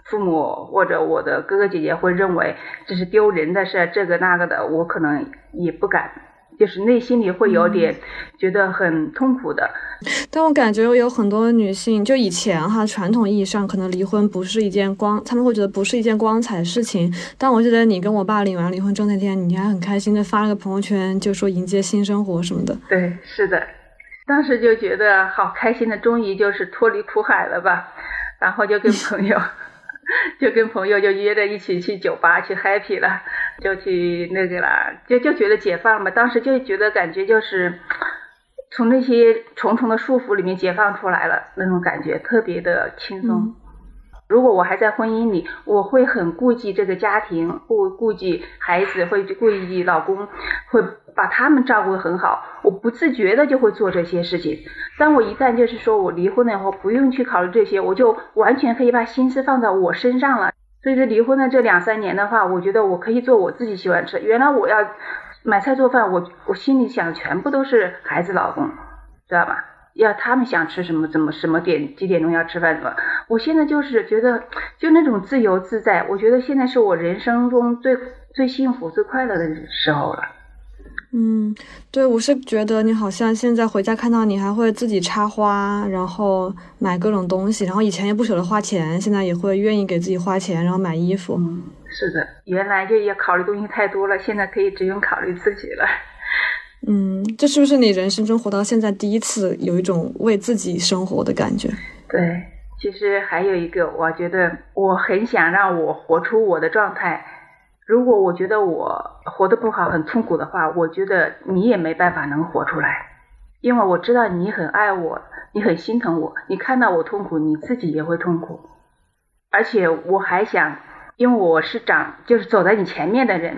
Speaker 4: 父母或者我的哥哥姐姐会认为这是丢人的事，这个那个的，我可能也不敢，就是内心里会有点觉得很痛苦的。
Speaker 7: 但我感觉有很多女性，就以前哈传统意义上可能离婚不是一件光，他们会觉得不是一件光彩的事情。但我记得你跟我爸领完离婚证那天，你还很开心的发了个朋友圈，就说迎接新生活什么的。
Speaker 4: 对，是的，当时就觉得好开心的，终于就是脱离苦海了吧。然后就跟朋友，[LAUGHS] 就跟朋友就约着一起去酒吧去 happy 了，就去那个了，就就觉得解放了嘛。当时就觉得感觉就是从那些重重的束缚里面解放出来了，那种感觉特别的轻松。
Speaker 7: 嗯
Speaker 4: 如果我还在婚姻里，我会很顾忌这个家庭，顾顾忌孩子，会顾忌老公，会把他们照顾得很好。我不自觉的就会做这些事情。当我一旦就是说我离婚了以后，不用去考虑这些，我就完全可以把心思放在我身上了。所以这离婚的这两三年的话，我觉得我可以做我自己喜欢吃。原来我要买菜做饭，我我心里想全部都是孩子、老公，知道吧？要他们想吃什么，怎么什么点几点钟要吃饭什么。我现在就是觉得，就那种自由自在，我觉得现在是我人生中最最幸福、最快乐的时候了。
Speaker 7: 嗯，对，我是觉得你好像现在回家看到你还会自己插花，然后买各种东西，然后以前也不舍得花钱，现在也会愿意给自己花钱，然后买衣服。
Speaker 4: 嗯，是的，原来就也考虑东西太多了，现在可以只用考虑自己了。
Speaker 7: 嗯，这是不是你人生中活到现在第一次有一种为自己生活的感觉？
Speaker 4: 对，其实还有一个，我觉得我很想让我活出我的状态。如果我觉得我活得不好、很痛苦的话，我觉得你也没办法能活出来，因为我知道你很爱我，你很心疼我，你看到我痛苦，你自己也会痛苦。而且我还想因为我是长就是走在你前面的人，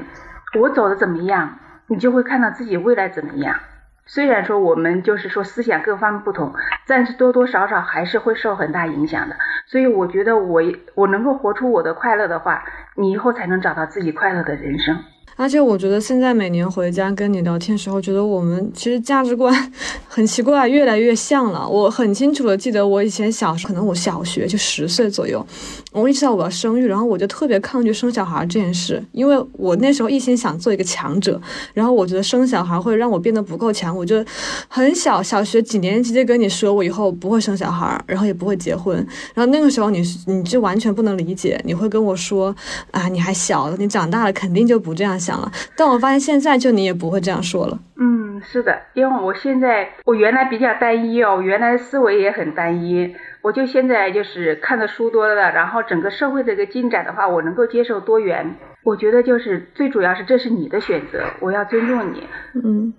Speaker 4: 我走的怎么样，你就会看到自己未来怎么样。虽然说我们就是说思想各方面不同，但是多多少少还是会受很大影响的。所以我觉得我我能够活出我的快乐的话，你以后才能找到自己快乐的人生。
Speaker 5: 而且我觉得现在每年回家跟你聊天时候，觉得我们其实价值观 [LAUGHS] 很奇怪，越来越像了。我很清楚的记得我以前小时候，可能我小学就十岁左右，我意识到我要生育，然后我就特别抗拒生小孩这件事，因为我那时候一心想做一个强者，然后我觉得生小孩会让我变得不够强，我就很小小学几年级就跟你说我以后不会生小孩，然后也不会结婚，然后那个时候你你就完全不能理解，你会跟我说啊你还小，你长大了肯定就不这样想了。但我发现现在就你也不会这样说了。
Speaker 4: 嗯，是的，因为我现在我原来比较单一哦，我原来思维也很单一，我就现在就是看的书多了，然后整个社会的一个进展的话，我能够接受多元。我觉得就是最主要是这是你的选择，我要尊重你。
Speaker 5: 嗯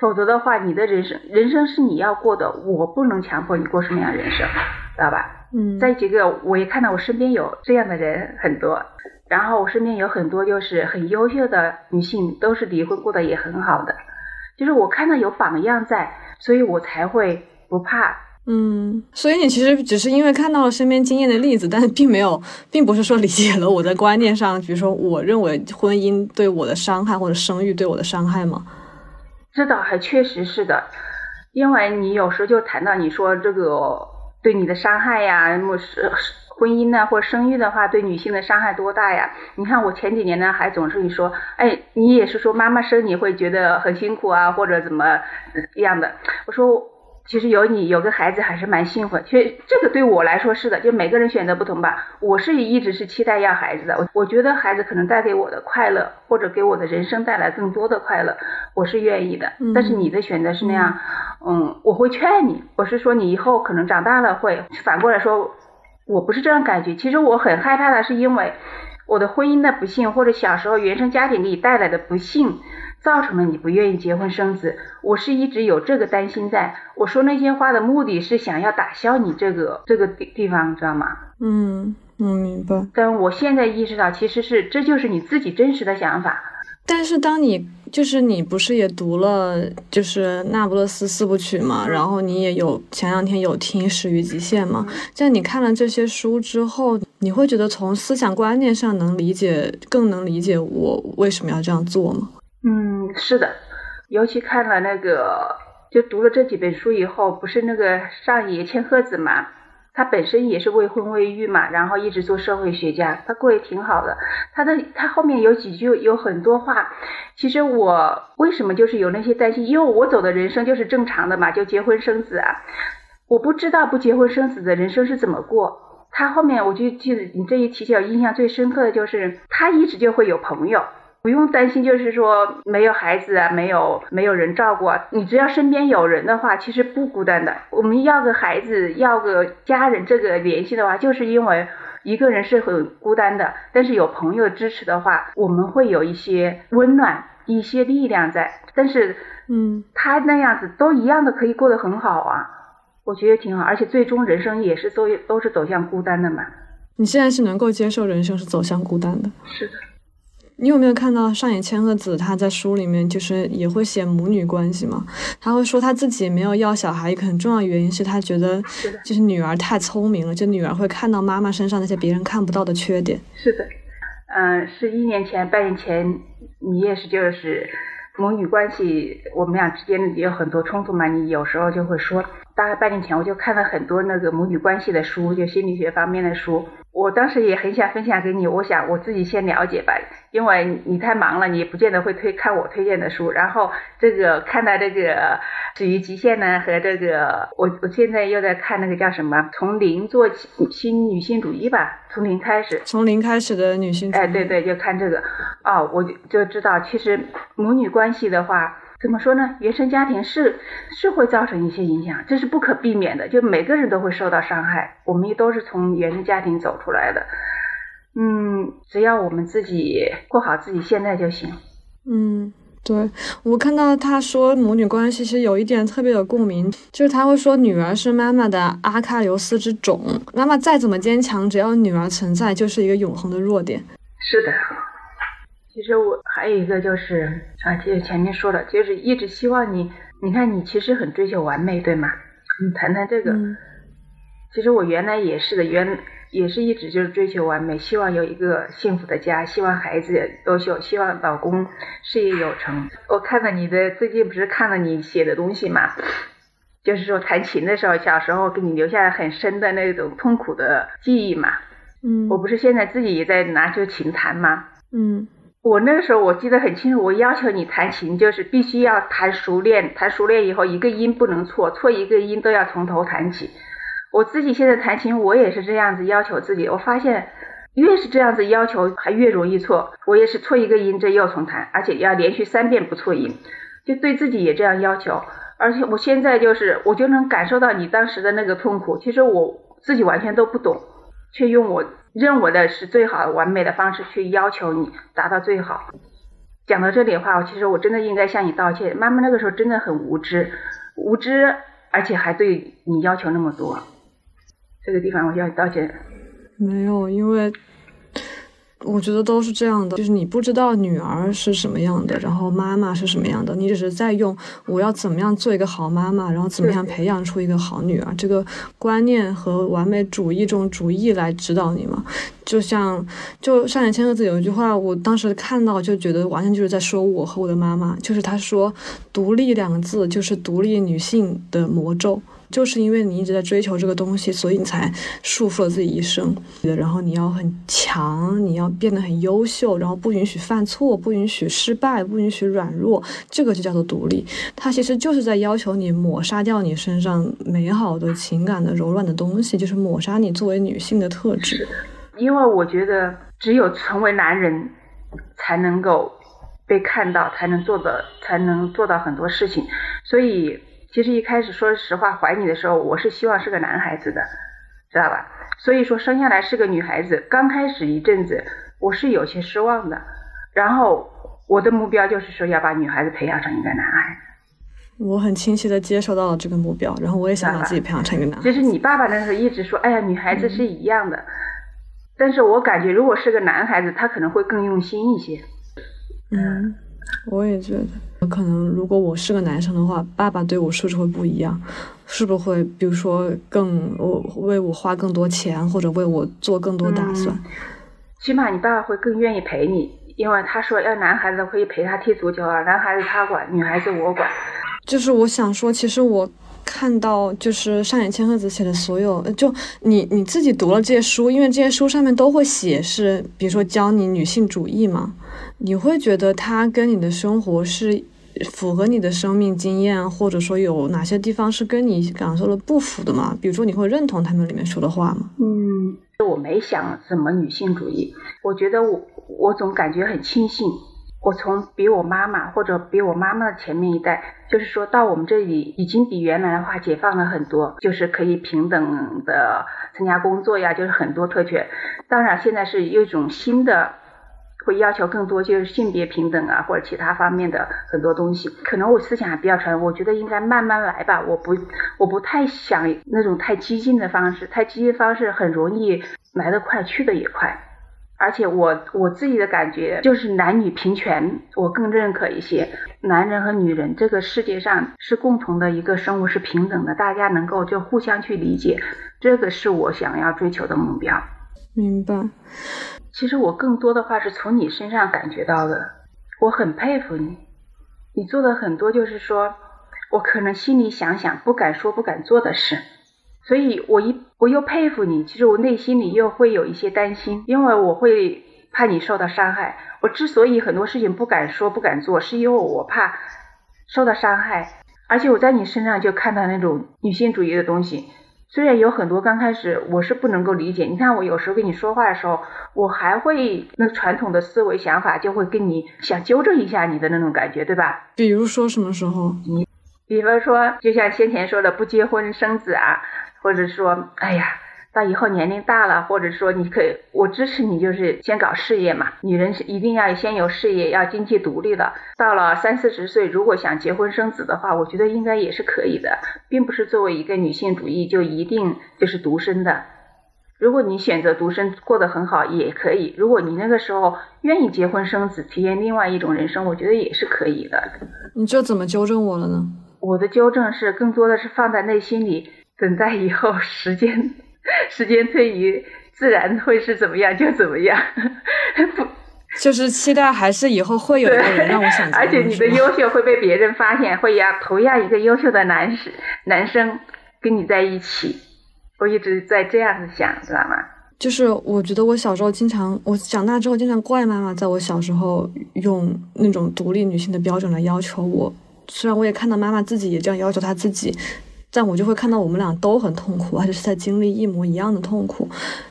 Speaker 4: 否则的话，你的人生人生是你要过的，我不能强迫你过什么样的人生，知道吧？
Speaker 5: 嗯
Speaker 4: 再几个，我也看到我身边有这样的人很多，然后我身边有很多就是很优秀的女性，都是离婚过得也很好的，就是我看到有榜样在，所以我才会不怕。
Speaker 5: 嗯，所以你其实只是因为看到了身边经验的例子，但是并没有，并不是说理解了我的观念上，比如说我认为婚姻对我的伤害或者生育对我的伤害吗？
Speaker 4: 这倒还确实是的，因为你有时候就谈到你说这个对你的伤害呀，么是婚姻呢或者生育的话，对女性的伤害多大呀？你看我前几年呢，还总是你说，哎，你也是说妈妈生你会觉得很辛苦啊，或者怎么样的？我说。其实有你有个孩子还是蛮幸福的，其实这个对我来说是的，就每个人选择不同吧。我是一直是期待要孩子的，我我觉得孩子可能带给我的快乐，或者给我的人生带来更多的快乐，我是愿意的。但是你的选择是那样，嗯，我会劝你，我是说你以后可能长大了会反过来说，我不是这样感觉。其实我很害怕的是因为我的婚姻的不幸，或者小时候原生家庭给你带来的不幸。造成了你不愿意结婚生子，我是一直有这个担心在。我说那些话的目的是想要打消你这个这个地地方，知道吗？
Speaker 5: 嗯，我明白。
Speaker 4: 但我现在意识到，其实是这就是你自己真实的想法。
Speaker 5: 但是当你就是你不是也读了就是那不勒斯四部曲嘛，然后你也有前两天有听《始于极限》嘛，在你看了这些书之后，你会觉得从思想观念上能理解，更能理解我为什么要这样做吗？
Speaker 4: 嗯，是的，尤其看了那个，就读了这几本书以后，不是那个上野千鹤子嘛，他本身也是未婚未育嘛，然后一直做社会学家，他过得挺好的。他的他后面有几句有很多话，其实我为什么就是有那些担心？因为我走的人生就是正常的嘛，就结婚生子啊，我不知道不结婚生子的人生是怎么过。他后面我就记得你这一提起，我印象最深刻的就是他一直就会有朋友。不用担心，就是说没有孩子啊，没有没有人照顾啊。你只要身边有人的话，其实不孤单的。我们要个孩子，要个家人，这个联系的话，就是因为一个人是很孤单的，但是有朋友支持的话，我们会有一些温暖，一些力量在。但是，
Speaker 5: 嗯，
Speaker 4: 他那样子都一样的可以过得很好啊，我觉得挺好。而且最终人生也是都都是走向孤单的嘛。
Speaker 5: 你现在是能够接受人生是走向孤单的？
Speaker 4: 是的。
Speaker 5: 你有没有看到上野千鹤子她在书里面就是也会写母女关系嘛？她会说她自己没有要小孩，一个很重要的原因是她觉得就是女儿太聪明了，就女儿会看到妈妈身上那些别人看不到的缺点。
Speaker 4: 是的，嗯，是一年前、半年前，你也是就是母女关系，我们俩之间也有很多冲突嘛。你有时候就会说，大概半年前我就看了很多那个母女关系的书，就心理学方面的书。我当时也很想分享给你，我想我自己先了解吧，因为你太忙了，你也不见得会推看我推荐的书。然后这个看到这个《始于极限》呢，和这个我我现在又在看那个叫什么《从零做起新女性主义》吧，从零开始。
Speaker 5: 从零开始的女性主义。
Speaker 4: 哎，对对，就看这个，哦，我就就知道，其实母女关系的话。怎么说呢？原生家庭是是会造成一些影响，这是不可避免的。就每个人都会受到伤害，我们也都是从原生家庭走出来的。嗯，只要我们自己过好自己现在就行。
Speaker 5: 嗯，对我看到他说母女关系，其实有一点特别有共鸣，就是他会说女儿是妈妈的阿喀琉斯之种，妈妈再怎么坚强，只要女儿存在，就是一个永恒的弱点。
Speaker 4: 是的，其实我还有一个就是啊，就是前面说了，就是一直希望你，你看你其实很追求完美，对吗？你谈谈这个。
Speaker 5: 嗯
Speaker 4: 其实我原来也是的，原也是一直就是追求完美，希望有一个幸福的家，希望孩子优秀，希望老公事业有成。我看了你的最近不是看了你写的东西嘛，就是说弹琴的时候，小时候给你留下很深的那种痛苦的记忆嘛。
Speaker 5: 嗯
Speaker 4: 我不是现在自己也在拿这个琴弹吗？
Speaker 5: 嗯
Speaker 4: 我那个时候我记得很清楚，我要求你弹琴就是必须要弹熟练，弹熟练以后一个音不能错，错一个音都要从头弹起。我自己现在弹琴，我也是这样子要求自己。我发现越是这样子要求，还越容易错。我也是错一个音，这又重弹，而且要连续三遍不错音，就对自己也这样要求。而且我现在就是，我就能感受到你当时的那个痛苦。其实我自己完全都不懂，却用我认为的是最好的完美的方式去要求你达到最好。讲到这里的话，其实我真的应该向你道歉。妈妈那个时候真的很无知，无知，而且还对你要求那么多。这个地方我要道歉。
Speaker 5: 没有，因为我觉得都是这样的，就是你不知道女儿是什么样的，然后妈妈是什么样的，你只是在用我要怎么样做一个好妈妈，然后怎么样培养出一个好女儿这个观念和完美主义这种主义来指导你嘛。就像就上野千鹤子有一句话，我当时看到就觉得完全就是在说我和我的妈妈，就是她说“独立”两个字就是独立女性的魔咒。就是因为你一直在追求这个东西，所以你才束缚了自己一生。然后你要很强，你要变得很优秀，然后不允许犯错，不允许失败，不允许软弱，这个就叫做独立。它其实就是在要求你抹杀掉你身上美好的情感的柔软的东西，就是抹杀你作为女性的特质。
Speaker 4: 因为我觉得只有成为男人，才能够被看到，才能做的，才能做到很多事情。所以，其实一开始说实话怀你的时候，我是希望是个男孩子的，知道吧？所以说生下来是个女孩子，刚开始一阵子我是有些失望的。然后我的目标就是说要把女孩子培养成一个男孩子。
Speaker 5: 我很清晰的接受到了这个目标，然后我也想把自己培养成一个男孩子。
Speaker 4: 其实你爸爸那时候一直说，哎呀，女孩子是一样的。但是我感觉，如果是个男孩子，他可能会更用心一些。
Speaker 5: 嗯，我也觉得，可能如果我是个男生的话，爸爸对我是不是会不一样？是不是会，比如说更我为我花更多钱，或者为我做更多打算？
Speaker 4: 起码你爸爸会更愿意陪你，因为他说要男孩子可以陪他踢足球啊，男孩子他管，女孩子我管。
Speaker 5: 就是我想说，其实我看到就是上野千鹤子写的所有，呃就你你自己读了这些书，因为这些书上面都会写是，比如说教你女性主义嘛，你会觉得它跟你的生活是符合你的生命经验，或者说有哪些地方是跟你感受的不符的吗？比如说你会认同他们里面说的话吗？
Speaker 4: 嗯，我没想什么女性主义，我觉得我我总感觉很庆幸，我从比我妈妈或者比我妈妈的前面一代，就是说到我们这里已经比原来的话解放了很多，就是可以平等的参加工作呀，就是很多特权。当然现在是一种新的。会要求更多，就是性别平等啊，或者其他方面的很多东西。可能我思想还比较传统，我觉得应该慢慢来吧。我不，我不太想那种太激进的方式，太激进方式很容易来得快，去得也快。而且我我自己的感觉就是男女平权，我更认可一些。男人和女人这个世界上是共同的一个生物，是平等的，大家能够就互相去理解，这个是我想要追求的目标。
Speaker 5: 明白。
Speaker 4: 其实我更多的话是从你身上感觉到的，我很佩服你，你做的很多就是说我可能心里想想不敢说不敢做的事，所以我一我又佩服你，其实我内心里又会有一些担心，因为我会怕你受到伤害。我之所以很多事情不敢说不敢做，是因为我怕受到伤害，而且我在你身上就看到那种女性主义的东西。虽然有很多刚开始我是不能够理解，你看我有时候跟你说话的时候，我还会那传统的思维想法就会跟你想纠正一下你的那种感觉，对吧？
Speaker 5: 比如说什么时候？
Speaker 4: 你比方说，就像先前说的不结婚生子啊，或者说，哎呀，到以后年龄大了，或者说你可以，我支持你，就是先搞事业嘛。女人是一定要先有事业，要经济独立的。到了三四十岁，如果想结婚生子的话，我觉得应该也是可以的，并不是作为一个女性主义就一定就是独身的。如果你选择独身过得很好，也可以。如果你那个时候愿意结婚生子，体验另外一种人生，我觉得也是可以的。
Speaker 5: 你这怎么纠正我了呢？
Speaker 4: 我的纠正是更多的是放在内心里，等待以后时间 [LAUGHS] 时间推移，自然会是怎么样 [LAUGHS] 就怎么样。[LAUGHS] 不，
Speaker 5: 就是期待还是以后会有一个人让我想
Speaker 4: 而且你的优秀会被别人发现，会呀，同样一个优秀的男士男生跟你在一起，我一直在这样子想，知道吗？
Speaker 5: 就是我觉得我小时候经常，我长大之后经常怪妈妈，在我小时候用那种独立女性的标准来要求我。虽然我也看到妈妈自己也这样要求她自己，但我就会看到我们俩都很痛苦，而且是在经历一模一样的痛苦。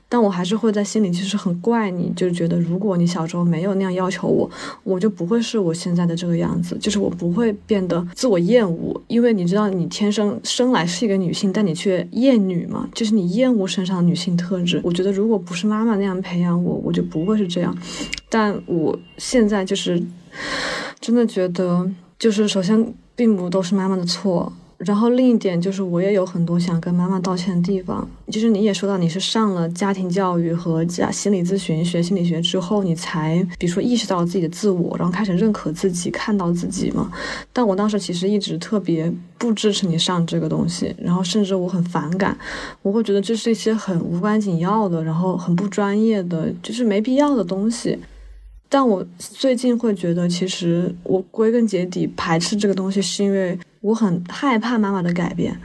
Speaker 5: 但我还是会在心里其实很怪你，就觉得如果你小时候没有那样要求我，我就不会是我现在的这个样子，就是我不会变得自我厌恶，因为你知道你天生生来是一个女性，但你却厌女嘛，就是你厌恶身上的女性特质。我觉得如果不是妈妈那样培养我，我就不会是这样。但我现在就是真的觉得，就是首先并不都是妈妈的错。然后另一点就是，我也有很多想跟妈妈道歉的地方。其实你也说到，你是上了家庭教育和家心理咨询学心理学之后，你才比如说意识到自己的自我，然后开始认可自己，看到自己嘛。但我当时其实一直特别不支持你上这个东西，然后甚至我很反感，我会觉得这是一些很无关紧要的，然后很不专业的，就是没必要的东西。但我最近会觉得，其实我归根结底排斥这个东西，是因为我很害怕妈妈的改变，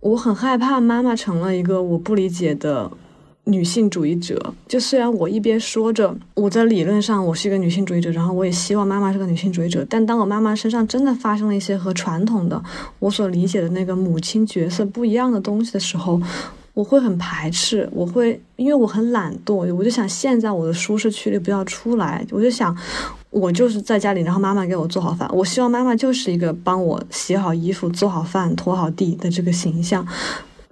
Speaker 5: 我很害怕妈妈成了一个我不理解的女性主义者。就虽然我一边说着我在理论上我是一个女性主义者，然后我也希望妈妈是个女性主义者，但当我妈妈身上真的发生了一些和传统的我所理解的那个母亲角色不一样的东西的时候，我会很排斥，我会因为我很懒惰，我就想陷在我的舒适区里不要出来，我就想我就是在家里，然后妈妈给我做好饭，我希望妈妈就是一个帮我洗好衣服、做好饭、拖好地的这个形象。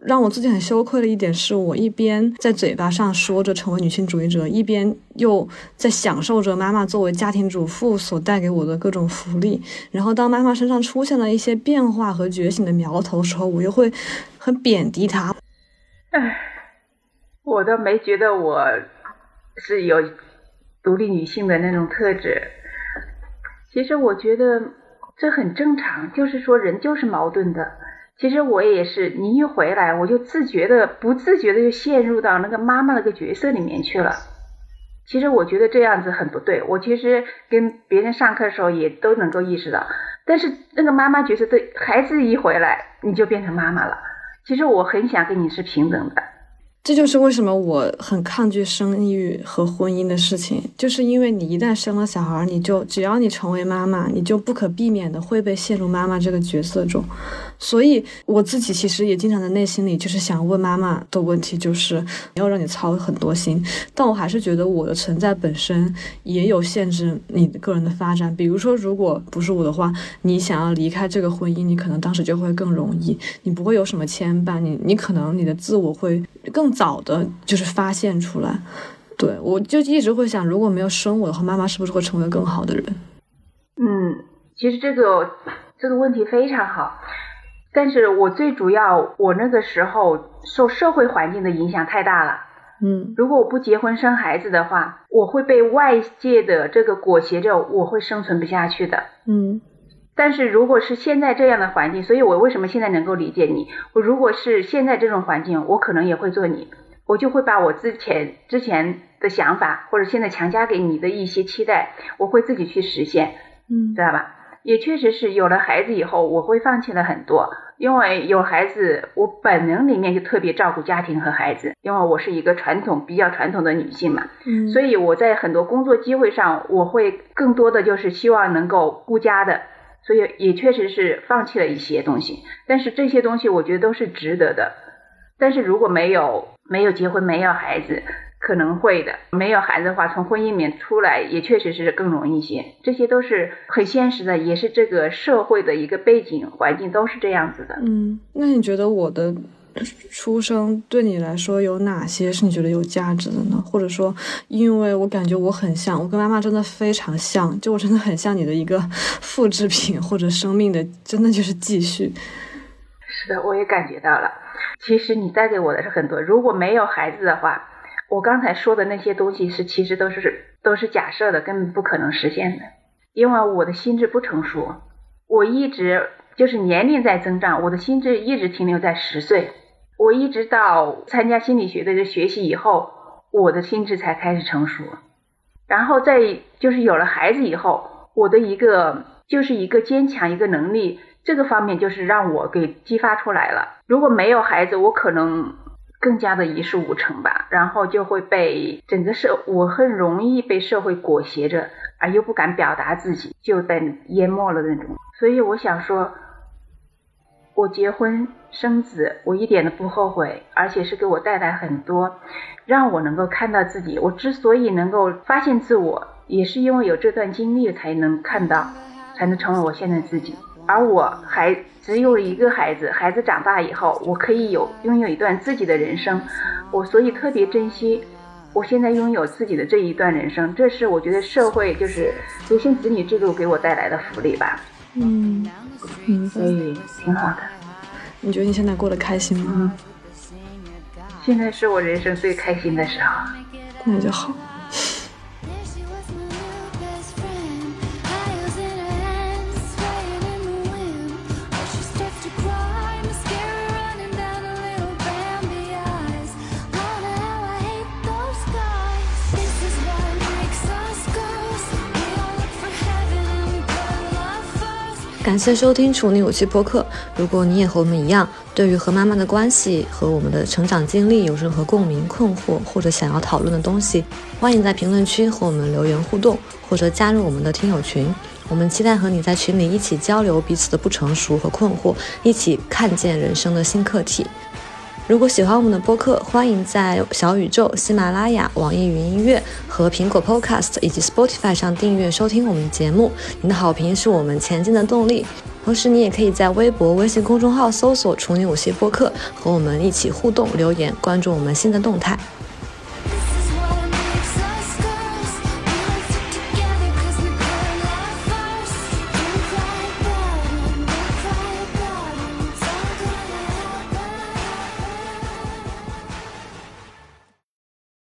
Speaker 5: 让我自己很羞愧的一点是，我一边在嘴巴上说着成为女性主义者，一边又在享受着妈妈作为家庭主妇所带给我的各种福利。然后，当妈妈身上出现了一些变化和觉醒的苗头的时候，我又会很贬低她。
Speaker 4: 唉，我倒没觉得我是有独立女性的那种特质。其实我觉得这很正常，就是说人就是矛盾的。其实我也是，你一回来我就自觉的、不自觉的就陷入到那个妈妈那个角色里面去了。其实我觉得这样子很不对。我其实跟别人上课的时候也都能够意识到，但是那个妈妈角色对孩子一回来，你就变成妈妈了。其实我很想跟你是平等的。
Speaker 5: 这就是为什么我很抗拒生育和婚姻的事情，就是因为你一旦生了小孩，你就只要你成为妈妈，你就不可避免的会被陷入妈妈这个角色中。所以我自己其实也经常在内心里就是想问妈妈的问题，就是要让你操很多心，但我还是觉得我的存在本身也有限制你个人的发展。比如说，如果不是我的话，你想要离开这个婚姻，你可能当时就会更容易，你不会有什么牵绊，你你可能你的自我会更早的就是发现出来。对我就一直会想，如果没有生我的话，妈妈是不是会成为更好的人？
Speaker 4: 嗯，其实这个这个问题非常好，但是我最主要，我那个时候受社会环境的影响太大了。
Speaker 5: 嗯
Speaker 4: 如果我不结婚生孩子的话，我会被外界的这个裹挟着，我会生存不下去的。
Speaker 5: 嗯
Speaker 4: 但是如果是现在这样的环境，所以我为什么现在能够理解你？我如果是现在这种环境，我可能也会做你，我就会把我之前之前的想法，或者现在强加给你的一些期待，我会自己去实现。
Speaker 5: 嗯
Speaker 4: 知道吧？也确实是有了孩子以后，我会放弃了很多，因为有孩子，我本能里面就特别照顾家庭和孩子，因为我是一个传统比较传统的女性嘛，
Speaker 5: 嗯，
Speaker 4: 所以我在很多工作机会上，我会更多的就是希望能够顾家的，所以也确实是放弃了一些东西，但是这些东西我觉得都是值得的。但是如果没有没有结婚没有孩子，可能会的。没有孩子的话，从婚姻里面出来也确实是更容易一些。这些都是很现实的，也是这个社会的一个背景环境都是这样子的。
Speaker 5: 嗯，那你觉得我的
Speaker 7: 出生对你来说有哪些是你觉得有价值的呢？或者说，因为我感觉我很像，我跟妈妈真的非常像，就我真的很像你的一个复制品或者生命的，真的就是继续。
Speaker 4: 是的，我也感觉到了。其实你带给我的是很多，如果没有孩子的话，我刚才说的那些东西是其实都是都是假设的，根本不可能实现的。因为我的心智不成熟，我一直就是年龄在增长，我的心智一直停留在十岁。我一直到参加心理学的这学习以后，我的心智才开始成熟。然后在就是有了孩子以后，我的一个就是一个坚强一个能力，这个方面就是让我给激发出来了。如果没有孩子，我可能更加的一事无成吧，然后就会被整个社，我很容易被社会裹挟着，而又不敢表达自己，就被淹没了那种。所以我想说，我结婚生子，我一点都不后悔，而且是给我带来很多，让我能够看到自己。我之所以能够发现自我，也是因为有这段经历才能看到，才能成为我现在自己。而我还只有一个孩子，孩子长大以后，我可以有拥有一段自己的人生，我所以特别珍惜我现在拥有自己的这一段人生，这是我觉得社会就是独生子女制度给我带来的福利吧，
Speaker 7: 嗯，嗯，
Speaker 4: 所以挺好的。
Speaker 7: 你觉得你现在过得开心吗？
Speaker 4: 现在是我人生最开心的时候。
Speaker 7: 那就好。
Speaker 5: 感谢收听《处女武器播客》。如果你也和我们一样，对于和妈妈的关系和我们的成长经历有任何共鸣、困惑或者想要讨论的东西，欢迎在评论区和我们留言互动，或者加入我们的听友群。我们期待和你在群里一起交流彼此的不成熟和困惑，一起看见人生的新课题。如果喜欢我们的播客，欢迎在小宇宙、喜马拉雅、网易云音乐和苹果 Podcast 以及 Spotify 上订阅收听我们的节目。您的好评是我们前进的动力。同时，你也可以在微博、微信公众号搜索“处女武器播客”，和我们一起互动、留言，关注我们新的动态。